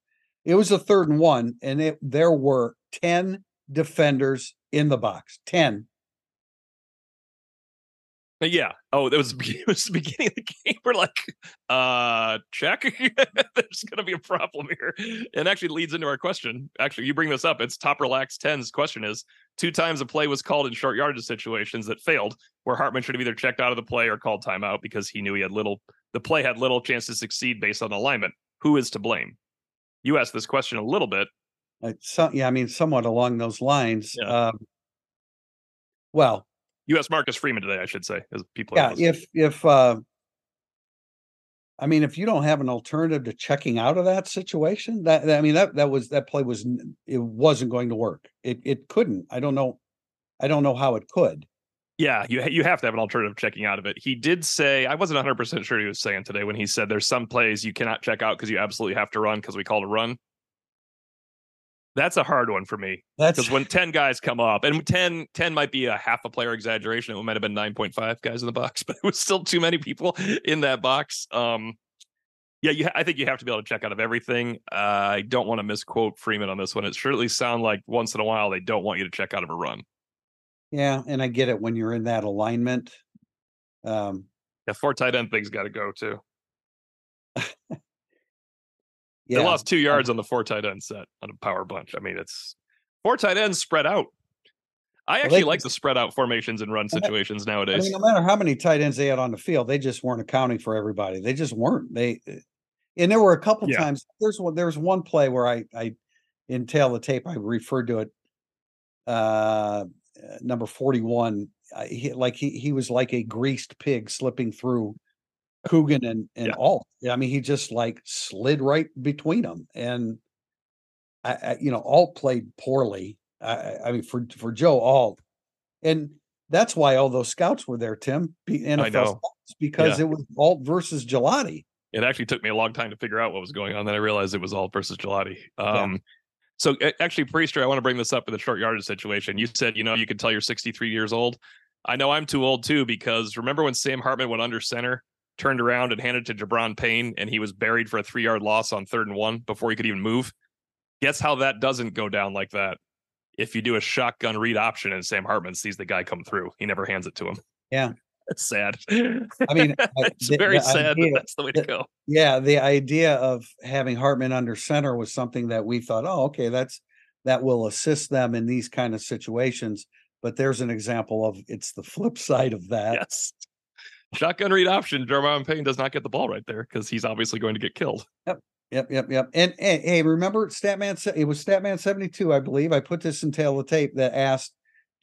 It was a third and one, and it there were ten defenders in the box. Ten. Uh, Yeah. Oh, it was it was the beginning of the game. We're like, uh, check. There's gonna be a problem here. And actually leads into our question. Actually, you bring this up. It's top relaxed 10's question is two times a play was called in short yardage situations that failed, where Hartman should have either checked out of the play or called timeout because he knew he had little the play had little chance to succeed based on alignment. Who is to blame? You asked this question a little bit. Uh, so, yeah, I mean, somewhat along those lines. Yeah. Um, well, Asked Marcus Freeman today, I should say, as people. yeah, if if uh, I mean, if you don't have an alternative to checking out of that situation, that that- I mean that that was that play was it wasn't going to work. It it couldn't. I don't know. I don't know how it could. Yeah, you you have to have an alternative checking out of it. He did say I wasn't 100 percent sure he was saying today when he said there's some plays you cannot check out because you absolutely have to run because we call it a run. That's a hard one for me That's because when 10 guys come up and 10 10 might be a half a player exaggeration. It might have been 9.5 guys in the box, but it was still too many people in that box. Um, yeah, you I think you have to be able to check out of everything. Uh, I don't want to misquote Freeman on this one. It certainly sound like once in a while they don't want you to check out of a run. yeah, and I get it when you're in that alignment. Um, Yeah, four tight end thing's got to go too. Yeah, They lost two yards on the four tight end set on a power bunch. I mean, it's four tight ends spread out. I Well, actually they like the spread out formations and run situations I nowadays. mean, no matter how many tight ends they had on the field, they just weren't accounting for everybody. They just weren't. They and there were a couple Yeah. times. There's one. There's one play where I I in tail the tape I referred to it. Uh, number forty one. He, like he he was like a greased pig slipping through Coogan and and Yeah. Alt. I mean, he just like slid right between them, and I, I you know Alt played poorly. I, I- mean, for for Joe Alt, and that's why all those scouts were there, Tim. NFL know. scouts, because Yeah. it was Alt versus Gillotte. it actually took me a long time to figure out what was going on. Then I realized it was all versus Gillotte. Um, So actually, Prister, I want to bring this up in the short yardage situation. You said, you know, you could tell you're 63 years old. I know I'm too old too because remember when Sam Hartman went under center, turned around and handed to Gi'Bran Payne, and he was buried for a three yard loss on third and one before he could even move. Guess how that doesn't go down like that? If you do a shotgun read option and Sam Hartman sees the guy come through, he never hands it to him. Yeah. It's sad. I mean, it's the- very the sad, idea- but that's the way to go. Yeah, the idea of having Hartman under center was something that we thought, oh, okay, that's that will assist them in these kind of situations. But there's an example of it's the flip side of that. Yes. Shotgun read option. Jeremiah Payne does not get the ball right there because he's obviously going to get killed. Yep, yep, yep. And, and hey, remember Statman? It was Statman seventy two, I believe. I put this in tail of the tape that asked,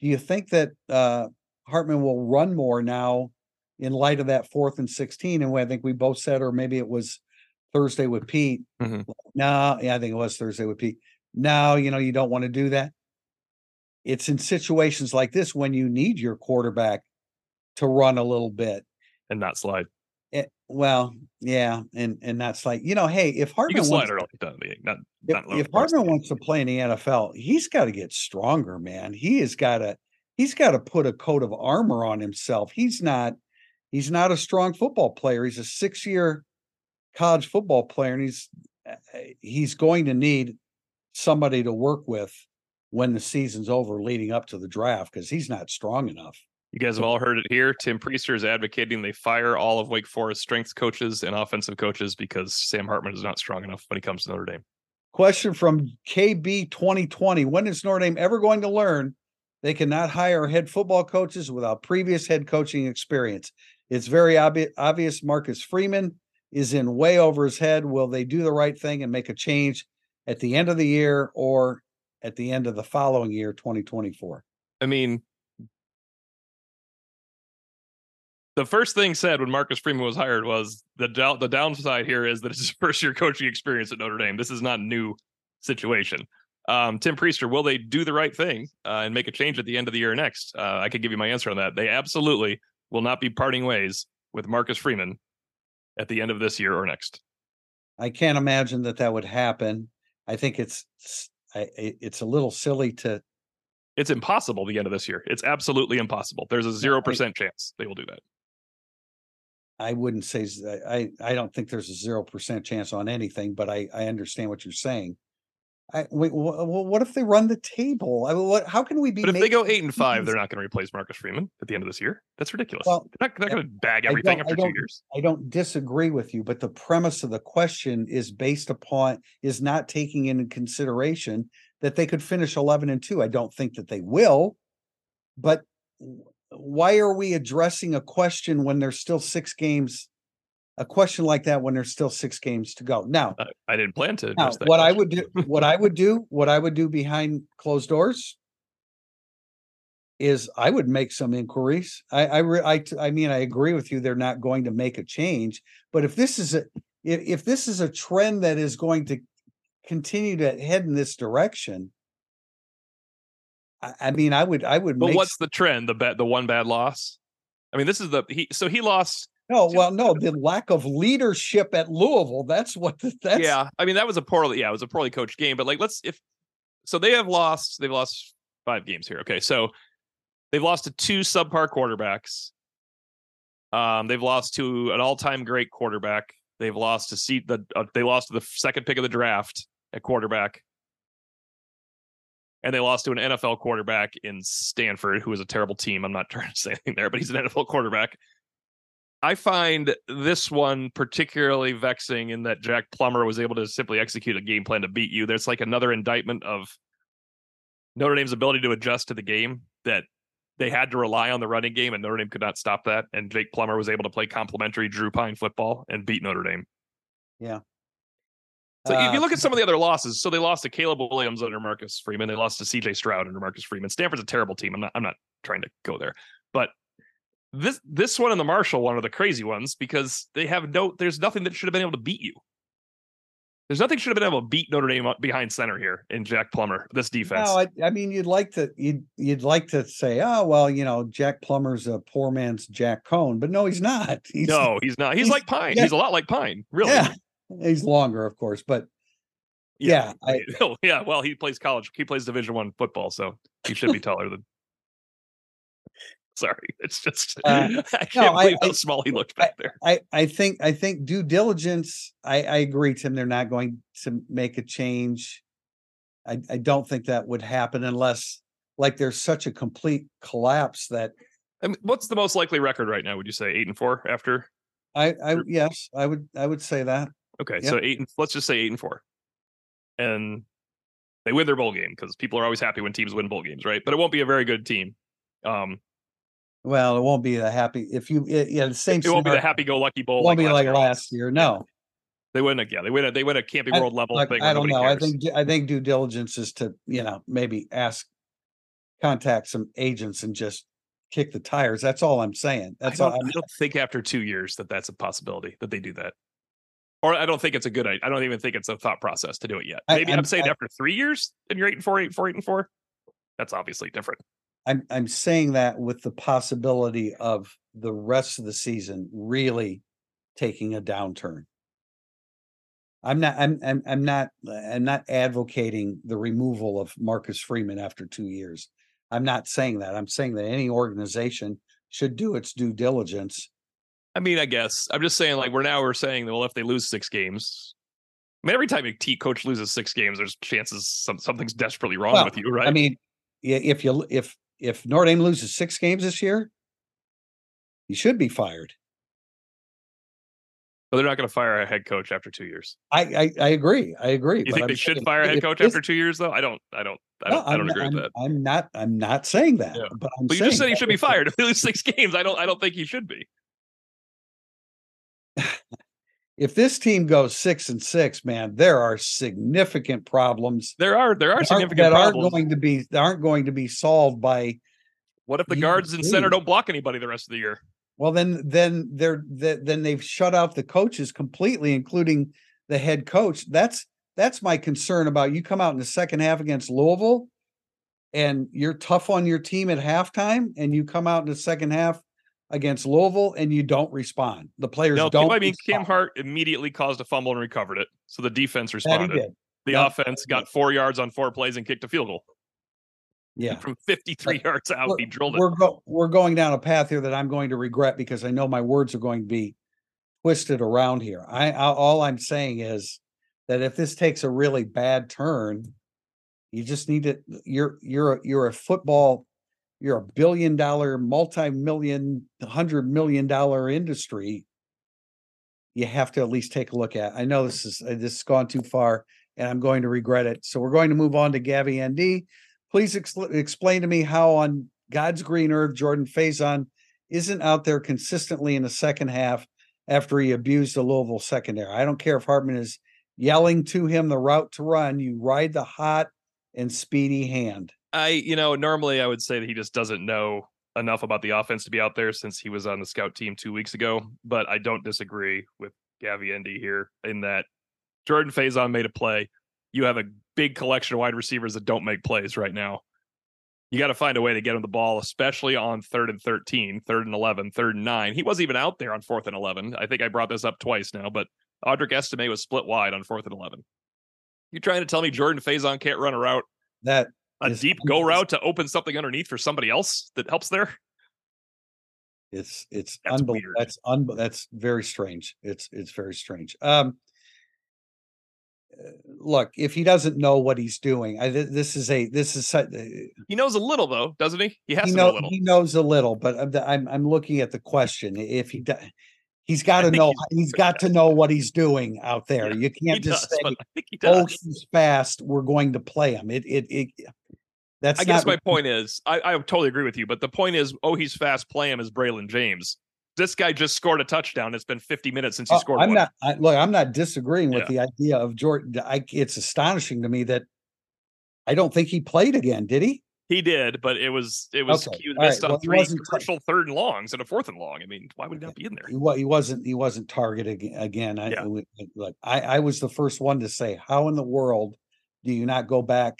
"Do you think that uh, Hartman will run more now in light of that fourth and sixteen? And I think we both said, or maybe it was Thursday with Pete. Mhm. No, yeah, I think it was Thursday with Pete. No, you know, you don't want to do that. it's in situations like this when you need your quarterback to run a little bit and not slide. It, eh, well, yeah, and and that's like you know, hey, if Hartman wants, early, not, if, if Hartman wants to play in the NFL, he's got to get stronger, man. He has got to he's got to put a coat of armor on himself. He's not he's not a strong football player. He's a six year college football player, and he's eh, he's going to need somebody to work with when the season's over leading up to the draft because he's not strong enough. You guys have all heard it here. Tim Prister is advocating they fire all of Wake Forest strength coaches and offensive coaches because Sam Hartman is not strong enough when he comes to Notre Dame. Question from KB 2020 When is Notre Dame ever going to learn they cannot hire head football coaches without previous head coaching experience? It's very obvi- obvious Marcus Freeman is in way over his head. Will they do the right thing and make a change at the end of the year or at the end of the following year, 2024? I mean, the first thing said when Marcus Freeman was hired was the the downside here is that it's his first year coaching experience at Notre Dame. This is not a new situation. Um, Tim Prister, will they do the right thing uh, and make a change at the end of the year next? Uh, I could give you my answer on that. They absolutely will not be parting ways with Marcus Freeman at the end of this year or next. I can't imagine that that would happen. I think it's it's a little silly to. It's impossible the end of this year. It's absolutely impossible. There's a zero percent chance they will do that. I wouldn't say I I don't think there's a zero percent chance on anything, but I I understand what you're saying. I, wait, well, what if they run the table? I, what, how can we be? But if they go eight and five, they're not going to replace Marcus Freeman at the end of this year. That's ridiculous. Well, they're not, not going to bag everything after two years. I don't disagree with you, but the premise of the question is based upon is not taking into consideration that they could finish eleven and two. I don't think that they will, but why are we addressing a question when there's still six games a question like that when there's still six games to go. Now, uh, I didn't plan to. Now, what question. I would do, what I would do, what I would do behind closed doors is I would make some inquiries. I, I, re, I, I mean, I agree with you. They're not going to make a change, but if this is a, if, if this is a trend that is going to continue to head in this direction, I, I mean, I would, I would. But what's the trend? The bad, the one bad loss. I mean, this is the he. So he lost no, well, no, the lack of leadership at Louisville. That's what the, that's. Yeah, I mean that was a poorly, yeah, it was a poorly coached game. But like, let's if so, they have lost. They've lost five games here. Okay, so they've lost to two subpar quarterbacks. Um, they've lost to an all-time great quarterback. They've lost to seat the. Uh, they lost to the second pick of the draft at quarterback, and they lost to an NFL quarterback in Stanford, who is a terrible team. I'm not trying to say anything there, but he's an NFL quarterback. I find this one particularly vexing in that Jack Plummer was able to simply execute a game plan to beat you. There's like another indictment of Notre Dame's ability to adjust to the game that they had to rely on the running game and Notre Dame could not stop that. And Jake Plummer was able to play complementary Drew Pyne football and beat Notre Dame. Yeah. So uh, if you uh, look at some of the other losses, so they lost to Caleb Williams under Marcus Freeman. They lost to CJ Stroud under Marcus Freeman. Stanford's a terrible team. I'm not I'm not trying to go there. But this this one and the Marshall one are the crazy ones because they have no. There's nothing that should have been able to beat you. There's nothing should have been able to beat Notre Dame behind center here in Jack Plummer. This defense. No, I, I mean you'd like to you'd you'd like to say, oh well, you know, Jack Plummer's a poor man's Jack Coan, but no, he's not. He's, no, he's not. He's, he's like Pyne. Yeah. He's a lot like Pyne, really. Yeah, he's longer, of course, but yeah, yeah, I, yeah. Well, he plays college. He plays Division One football, so he should be taller than Sorry, it's just uh, I can't no, believe I, how small he looked back there. I, I think I think due diligence. I, I agree, Tim. They're not going to make a change. I, I don't think that would happen unless like there's such a complete collapse that. I mean, what's the most likely record right now? Would you say eight and four after? I, I yes, I would I would say that. Okay, yep. so eight and let's just say eight and four, and they win their bowl game because people are always happy when teams win bowl games, right? But it won't be a very good team. Um, well, it won't be a happy if you yeah the same. It, won't be the happy-go-lucky bowl. It won't like be like last year. No, they win a yeah they win a they win a Camping World level like, thing. I don't know. Cares. I think I think due diligence is to you know maybe ask contact some agents and just kick the tires. That's all I'm saying. That's I all. I don't think after two years that that's a possibility that they do that. Or I don't think it's a good. Idea. I don't even think it's a thought process to do it yet. Maybe I, am saying I, after three years and you're eight and four, eight, four, eight and four. That's obviously different. I'm I'm saying that with the possibility of the rest of the season really taking a downturn. I'm not I'm I'm I'm not I'm not advocating the removal of Marcus Freeman after 2 years. I'm not saying that. I'm saying that any organization should do its due diligence. I mean, I guess I'm just saying like we're now we're saying that well if they lose 6 games I mean, every time a T coach loses six games, there's chances some, something's desperately wrong Well, with you, right? I mean, if you if if Notre Dame loses 6 games this year, you should be fired. but they're not going to fire a head coach after two years. I I, I agree. I agree. You think I'm they should saying fire a head coach after two years, though? I don't. I don't. I don't. I I'm don't agree with that. I'm not. I'm not saying that. Yeah. But I'm But you just said he should be fired if they lose six games. I don't. I don't think he should be. If this team goes six and six, man, there are significant problems. There are there are that significant that problems. aren't going to be that aren't going to be solved by what if the guards and center don't block anybody the rest of the year? well then then they're then they've shut out the coaches completely including the head coach that's that's my concern about you come out in the second half against louisville and you're tough on your team at halftime and you come out in the second half against louisville and you don't respond the players No, don't I mean Cam. Hart immediately caused a fumble and recovered it, so the defense responded. The Yeah. offense got four yards on four plays and kicked a field goal yeah from 53 yards out. He drilled it. we're, go- we're going down a path here that i'm going to regret because i know my words are going to be twisted around here i, I all i'm saying is that if this takes a really bad turn you just need to you're you're a, you're a football you're a billion dollar multi-million hundred million dollar industry you have to at least take a look at i know this is uh, this has gone too far and i'm going to regret it. So we're going to move on to Gavi nd please ex- explain to me how on god's green earth jordan Faison isn't out there consistently in the second half after he abused the louisville secondary. I don't care if hartman is yelling to him the route to run you ride the hot and speedy hand I, you know, normally I would say that he just doesn't know enough about the offense to be out there since he was on the scout team two weeks ago. But I don't disagree with Gavi Endy here in that Jordan Faison made a play. You have a big collection of wide receivers that don't make plays right now. You got to find a way to get him the ball, especially on third and 13, third and 11, third and nine. He wasn't even out there on fourth and 11. I think I brought this up twice now, but Audric Estimé was split wide on fourth and 11. You trying to tell me Jordan Faison can't run a route that a is deep go route to open something underneath for somebody else that helps there. It's it's That's unbel- weird. that's un- that's very strange. It's it's very strange. Um uh, look, if he doesn't know what he's doing, I th- this is a this is su- uh, He knows a little though, doesn't he? He has he to know a little. he knows a little, but I'm I'm, I'm looking at the question. If he does, he's got to know he's- got to know what he's doing out there. Yeah, you can't does, just say, think he "Oh, he's fast. We're going to play him." It it it. That's I guess my point is, I, I totally agree with you, but the point is, oh, he's fast. Play him as Braylon James. This guy just scored a touchdown. It's been 50 minutes since he Oh, scored I'm one. not. I, look, I'm not disagreeing with Yeah. the idea of Jordan. I, it's astonishing to me that I don't think he played again. Did he? He did, but it was it was Okay, he was missed well, on he three crucial third and longs and a fourth and long. I mean, why would he not be in there? He, he wasn't. He wasn't targeted again. I, Yeah. we- look, I, I was the first one to say, "How in the world do you not go back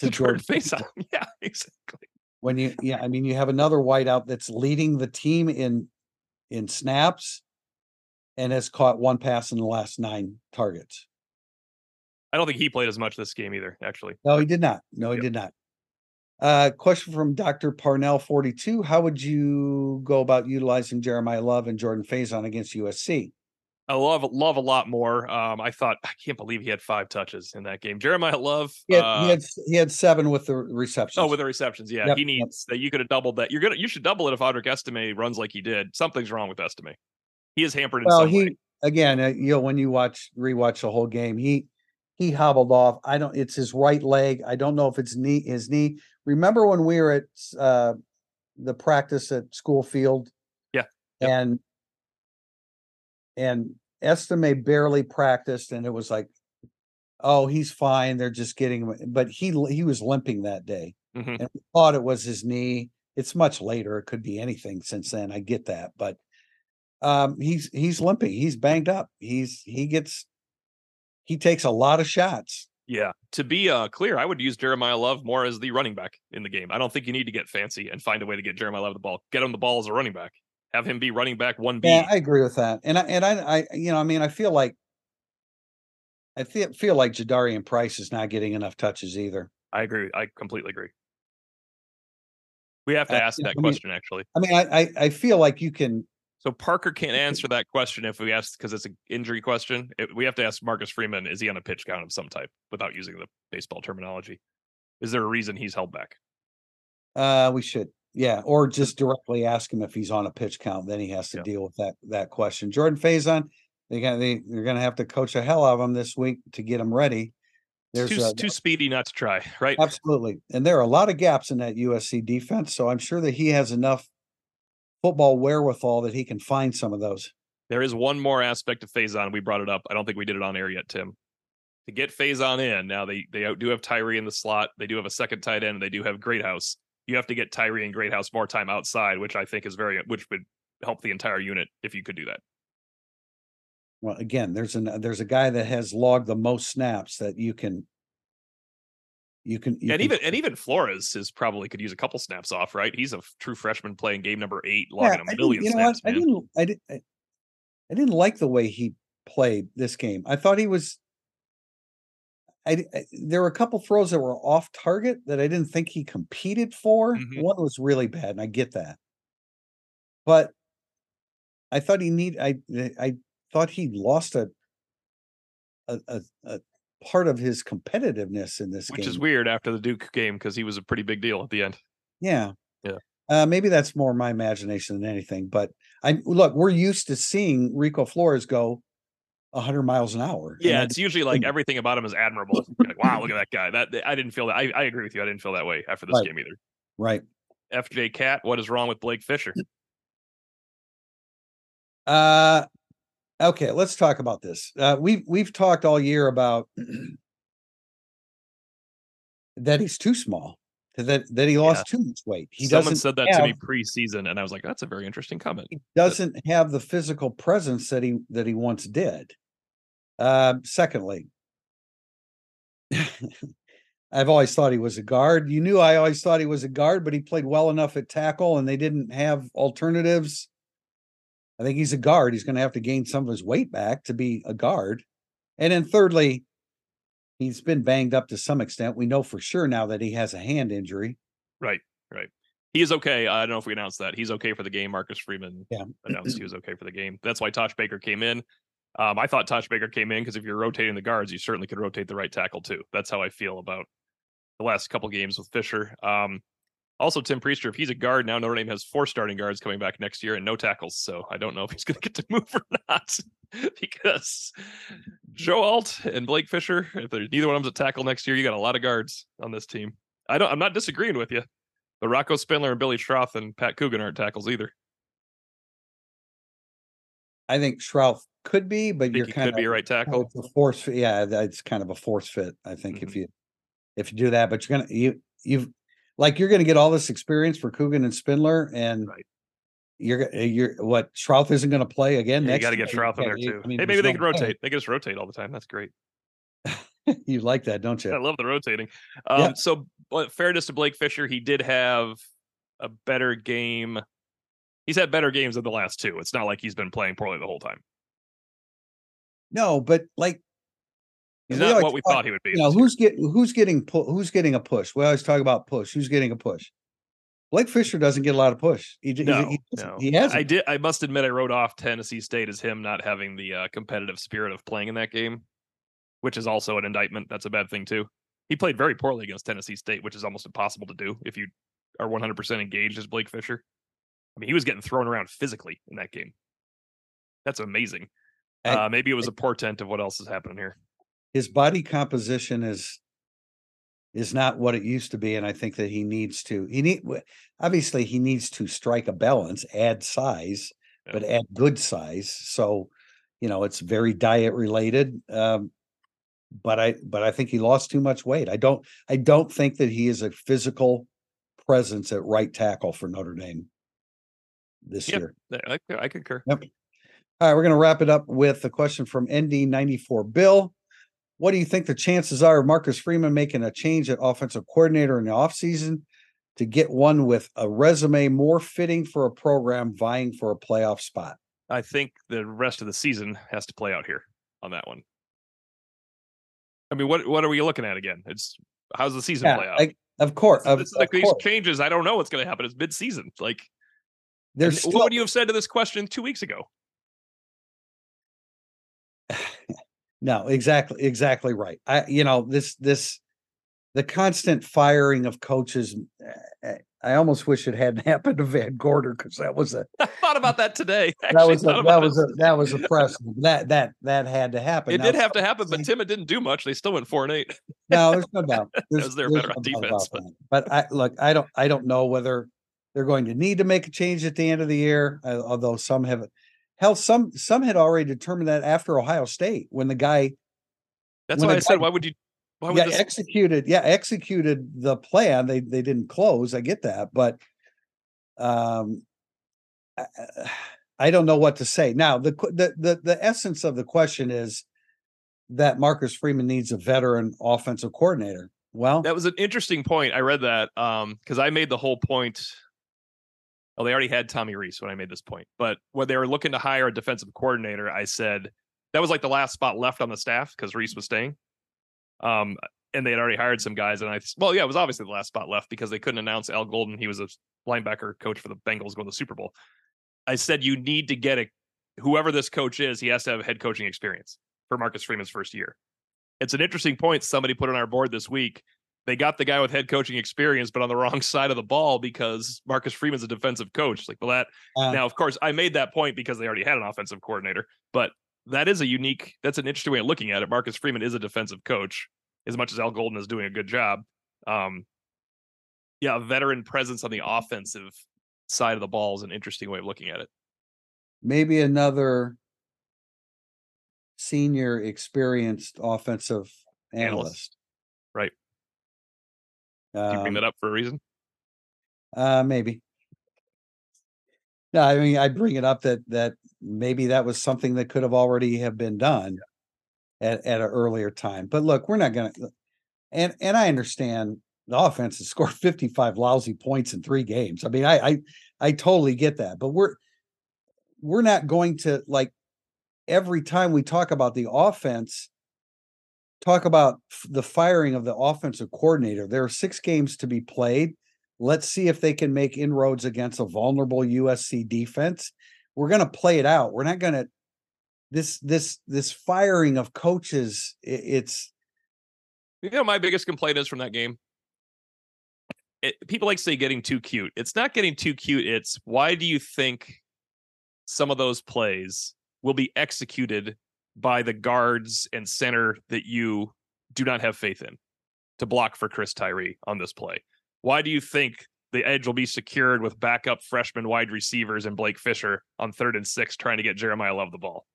to Jordan Jordan Faison. Yeah, exactly. when you? Yeah, I mean, you have another whiteout that's leading the team in in snaps and has caught one pass in the last nine targets. I don't think he played as much this game either, actually. No, he did not. No, he Yep. did not. Uh, question from Dr. Parnell 42. How would you go about utilizing Jeremiah Love and Jordan Faison against USC? I love love a lot more. Um, I thought I can't believe he had five touches in that game. Jeremiah Love, He had, uh, he had, he had seven with the receptions. oh, with the receptions, yeah, Yep, he needs that. You could have doubled that. You're gonna, you should double it if Audric Estimé runs like he did. Something's wrong with Estimé. He is hampered in well, some he way. again, uh, you know, when you watch rewatch the whole game, he he hobbled off. I don't. It's his right leg. I don't know if it's knee. His knee. Remember when we were at uh, the practice at school field? Yeah, yep. And and Estimé barely practiced, and it was like, oh, he's fine. They're just getting him. But he he was limping that day, Mhm. and we thought it was his knee. It's much later. It could be anything since then. I get that, but um, he's he's limping. He's banged up. He's he gets he takes a lot of shots. Yeah. To be uh, clear, I would use Jeremiah Love more as the running back in the game. I don't think you need to get fancy and find a way to get Jeremiah Love the ball. Get him the ball as a running back. Have him be running back one B. Yeah, I agree with that. And I and I, I you know, I mean, I feel like I feel feel like Jadarian Price is not getting enough touches either. I agree. I completely agree. We have to ask know, that I mean- question actually. I mean, I I, I feel like you can So Parker can't answer that question if we ask because it's an injury question. It, we have to ask Marcus Freeman: Is he on a pitch count of some type without using the baseball terminology? Is there a reason he's held back? uh we should yeah, or just directly ask him if he's on a pitch count, then he has to Yeah. deal with that that question. Jordan Faison, they got they they're gonna have to coach the hell out of him this week to get him ready. There's too a, too speedy not to try, right? Absolutely. And there are a lot of gaps in that USC defense. So I'm sure that he has enough football wherewithal that he can find some of those. There is one more aspect of Faison. We brought it up. I don't think we did it on air yet, Tim. To get Faison in, now they they do have Tyree in the slot. They do have a second tight end. And they do have Greathouse. You have to get Tyree and Greathouse more time outside, which I think is very which would help the entire unit if you could do that. Well, again, there's an there's a guy that has logged the most snaps that you can you can you and can- even and even Flores is probably could use a couple snaps off, right? He's a true freshman playing game number eight, logging I a million you know what? snaps. I didn't I didn't I, I didn't like the way he played this game. I thought he was I, I- there were a couple throws that were off target that I didn't think he competed for. Mhm. One was really bad, and I get that. But I thought he need I I thought he lost a a, a, a part of his competitiveness in this which game. Which is weird after the Duke game because he was a pretty big deal at the end. Yeah. Yeah. Uh, maybe that's more my imagination than anything. But I look, we're used to seeing Rico Flores go 100 miles an hour. Yeah, it's usually like everything about him is admirable. Like, wow, look at that guy. That I didn't feel that. I, I agree with you. I didn't feel that way after this Right. game either. right. FJ Cat, what is wrong with Blake Fisher? Uh, okay, let's talk about this. Uh, we've we've talked all year about that he's too small, that that he lost too much weight. He Someone doesn't said that to me have- preseason, and I was like, that's a very interesting comment. he doesn't have the physical presence that he that he once did. Um, secondly, I've always thought he was a guard. You knew I always thought he was a guard, but he played well enough at tackle, and they didn't have alternatives. I think he's a guard. He's going to have to gain some of his weight back to be a guard. And then thirdly, he's been banged up to some extent. We know for sure now that he has a hand injury. Right, right. He is okay. I don't know if we announced that. He's okay for the game. Marcus Freeman Yeah. announced he was okay for the game. That's why Tosh Baker came in. Um, I thought Tosh Baker came in because if you're rotating the guards, you certainly could rotate the right tackle too. That's how I feel about the last couple games with Fisher. Um, also, Tim Prister, if he's a guard now, Notre Dame has four starting guards coming back next year and no tackles. So I don't know if he's going to get to move or not because Joe Alt and Blake Fisher, if there's neither one of them's a tackle next year, you got a lot of guards on this team. I don't. I'm not disagreeing with you. But Rocco Spindler and Billy Schrauth and Pat Coogan aren't tackles either. I think Schrauth could be, but you're he kind could of be a right tackle. it's a force. Yeah, that's kind of a force fit. I think Mm-hmm. if you if you do that, but you're gonna you you've like you're gonna get all this experience for Coogan and Spindler, and Right. you're g- you're what Schrauth isn't gonna play again Yeah, you got to get? Schrauth in there too. I mean, hey, maybe they no can rotate. way. They can just rotate all the time. That's great. You like that, don't you? I love the rotating. Um, Yeah. So, but fairness to Blake Fisher, he did have a better game. He's had better games than the last two. It's not like he's been playing poorly the whole time. No, but like He's not what we thought he would be. You know who's getting who's getting pu- who's getting a push. We always talk about push. Who's getting a push? Blake Fisher doesn't get a lot of push. He, No, he, he, no. he has I did. I must admit, I wrote off Tennessee State as him not having the uh, competitive spirit of playing in that game, which is also an indictment. That's a bad thing too. He played very poorly against Tennessee State, which is almost impossible to do if you are 100% engaged as Blake Fisher. I mean, he was getting thrown around physically in that game. That's amazing. Uh, maybe it was a portent of what else is happening here. his body composition is is not what it used to be and i think that he needs to he need obviously he needs to strike a balance add size Yeah. but add good size so you know it's very diet related um but i but i think he lost too much weight i don't i don't think that he is a physical presence at right tackle for notre dame this Yep. year I, I concur. Yep. All right, we're going to wrap it up with a question from ND94 Bill. what do you think the chances are of Marcus Freeman making a change at offensive coordinator in the offseason to get one with a resume more fitting for a program vying for a playoff spot? I think the rest of the season has to play out here on that one. I mean, what what are we looking at again? It's how's the season Yeah, play out? I- of course, of, like of these course. changes. I don't know what's going to happen. It's mid-season. Like, There's still, what would you have said to this question two weeks ago? No, exactly, exactly right. I, you know, this, this, the constant firing of coaches. eh, I almost wish it hadn't happened to VanGorder because that was a I thought about that today. that was a, that was a that was a precedent. That that that had to happen. It Now, did have to happen, but Tim, it didn't do much. They still went four and eight. No, there's no doubt. There's, Because they're there's better no defense, that. But I look, I don't, I don't know whether they're going to need to make a change at the end of the year. Although some have, hell, some some had already determined that after Ohio State when the guy That's why I said, why would you? Why would yeah this? executed yeah executed the plan. They they didn't close. I get that, but um, I, I don't know what to say now. The the the the essence of the question is that Marcus Freeman needs a veteran offensive coordinator. Well, that was an interesting point. I read that um because I made the whole point. Oh, they already had Tommy Rees when I made this point, but when they were looking to hire a defensive coordinator, I said that was like the last spot left on the staff because Reese was staying. Um, and they had already hired some guys, and I well, yeah, it was obviously the last spot left because they couldn't announce Al Golden. He was a linebacker coach for the Bengals going to the Super Bowl. I said you need to get a whoever this coach is, he has to have head coaching experience for Marcus Freeman's first year. It's an interesting point somebody put on our board this week. They got the guy with head coaching experience, but on the wrong side of the ball because Marcus Freeman's a defensive coach. Like, well, that now, of course, I made that point because they already had an offensive coordinator, but that is a unique, that's an interesting way of looking at it. Marcus Freeman is a defensive coach as much as Al Golden is doing a good job. Um, yeah, veteran presence on the offensive side of the ball is an interesting way of looking at it. maybe another senior experienced offensive Analyst. analyst. Right. Do you bring Um, that up for a reason? Uh, maybe. No, I mean, I bring it up that that maybe that was something that could have already have been done at at an earlier time. But look, we're not gonna. And and I understand the offense has scored fifty five lousy points in three games. I mean, I I I totally get that, but we're we're not going to like every time we talk about the offense talk about the firing of the offensive coordinator. There are six games to be played. Let's see if they can make inroads against a vulnerable USC defense. We're going to play it out. We're not going to this this this firing of coaches. i- It's You know, my biggest complaint is from that game. It, people like say getting too cute. It's not getting too cute. It's why do you think some of those plays will be executed by the guards and center that you do not have faith in to block for Chris Tyree on this play? Why do you think the edge will be secured with backup freshman wide receivers and Blake Fisher on third and six trying to get Jeremiah Love the ball?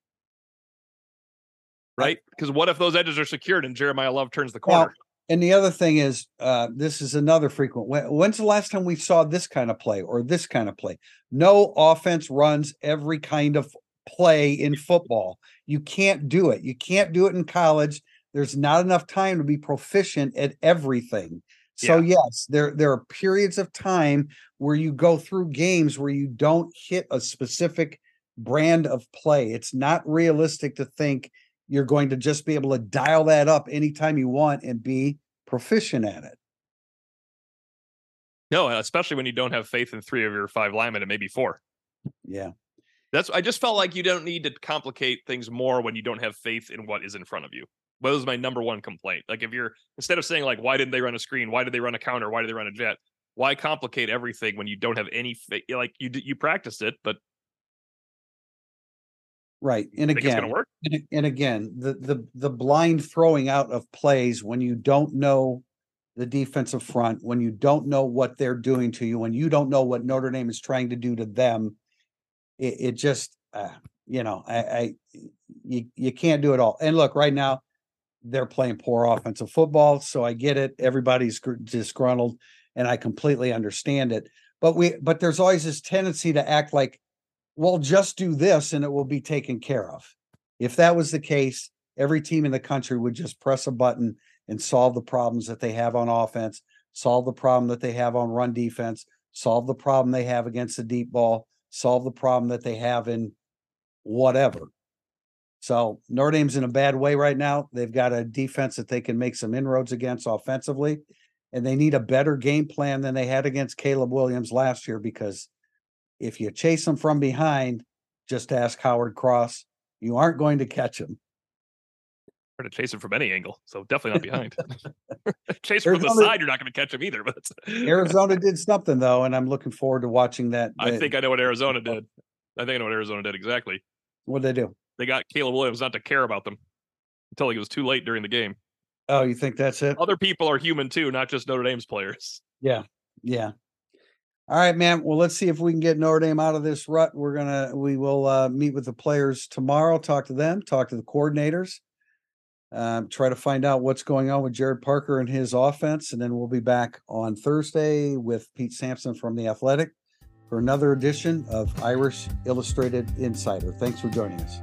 Right? Because what if those edges are secured and Jeremiah Love turns the Well, corner? and the other thing is uh this is another frequent when, when's the last time we saw this kind of play or this kind of play no offense runs every kind of play in football you can't do it you can't do it in college there's not enough time to be proficient at everything so yes there there are periods of time where you go through games where you don't hit a specific brand of play it's not realistic to think you're going to just be able to dial that up anytime you want and be proficient at it. No, especially when you don't have faith in three of your five linemen and maybe four. Yeah. That's I just felt like you don't need to complicate things more when you don't have faith in what is in front of you. But that was my number one complaint. Like if you're instead of saying like why didn't they run a screen? Why did they run a counter? Why did they run a jet? Why complicate everything when you don't have any faith? Like you you practiced it, but Right. And again, work. and, and again, the the the blind throwing out of plays when you don't know the defensive front, when you don't know what they're doing to you, when you don't know what Notre Dame is trying to do to them, it, it just uh, you know, I, I you you can't do it all. And look, right now they're playing poor offensive football, so I get it. Everybody's gr- disgruntled, and I completely understand it. But we but there's always this tendency to act like well, just do this and it will be taken care of. If that was the case, every team in the country would just press a button and solve the problems that they have on offense, solve the problem that they have on run defense, solve the problem they have against the deep ball, solve the problem that they have in whatever. So Notre Dame's in a bad way right now. They've got a defense that they can make some inroads against offensively, and they need a better game plan than they had against Caleb Williams last year because if you chase them from behind, just ask Howard Cross, you aren't going to catch them. Try to chase him from any angle, so definitely not behind. chase from the side, you're not going to catch him either. But Arizona did something though, and I'm looking forward to watching that. I think I know what Arizona did. I think I know what Arizona did exactly. What did they do? They got Caleb Williams not to care about them until it was too late during the game. Oh, you think that's it? Other people are human too, not just Notre Dame's players. Yeah, yeah. All right, man. Well, let's see if we can get Notre Dame out of this rut. We're gonna we will uh, meet with the players tomorrow, talk to them, talk to the coordinators, um, try to find out what's going on with Gerad Parker and his offense, and then we'll be back on Thursday with Pete Sampson from the Athletic for another edition of Irish Illustrated Insider. Thanks for joining us.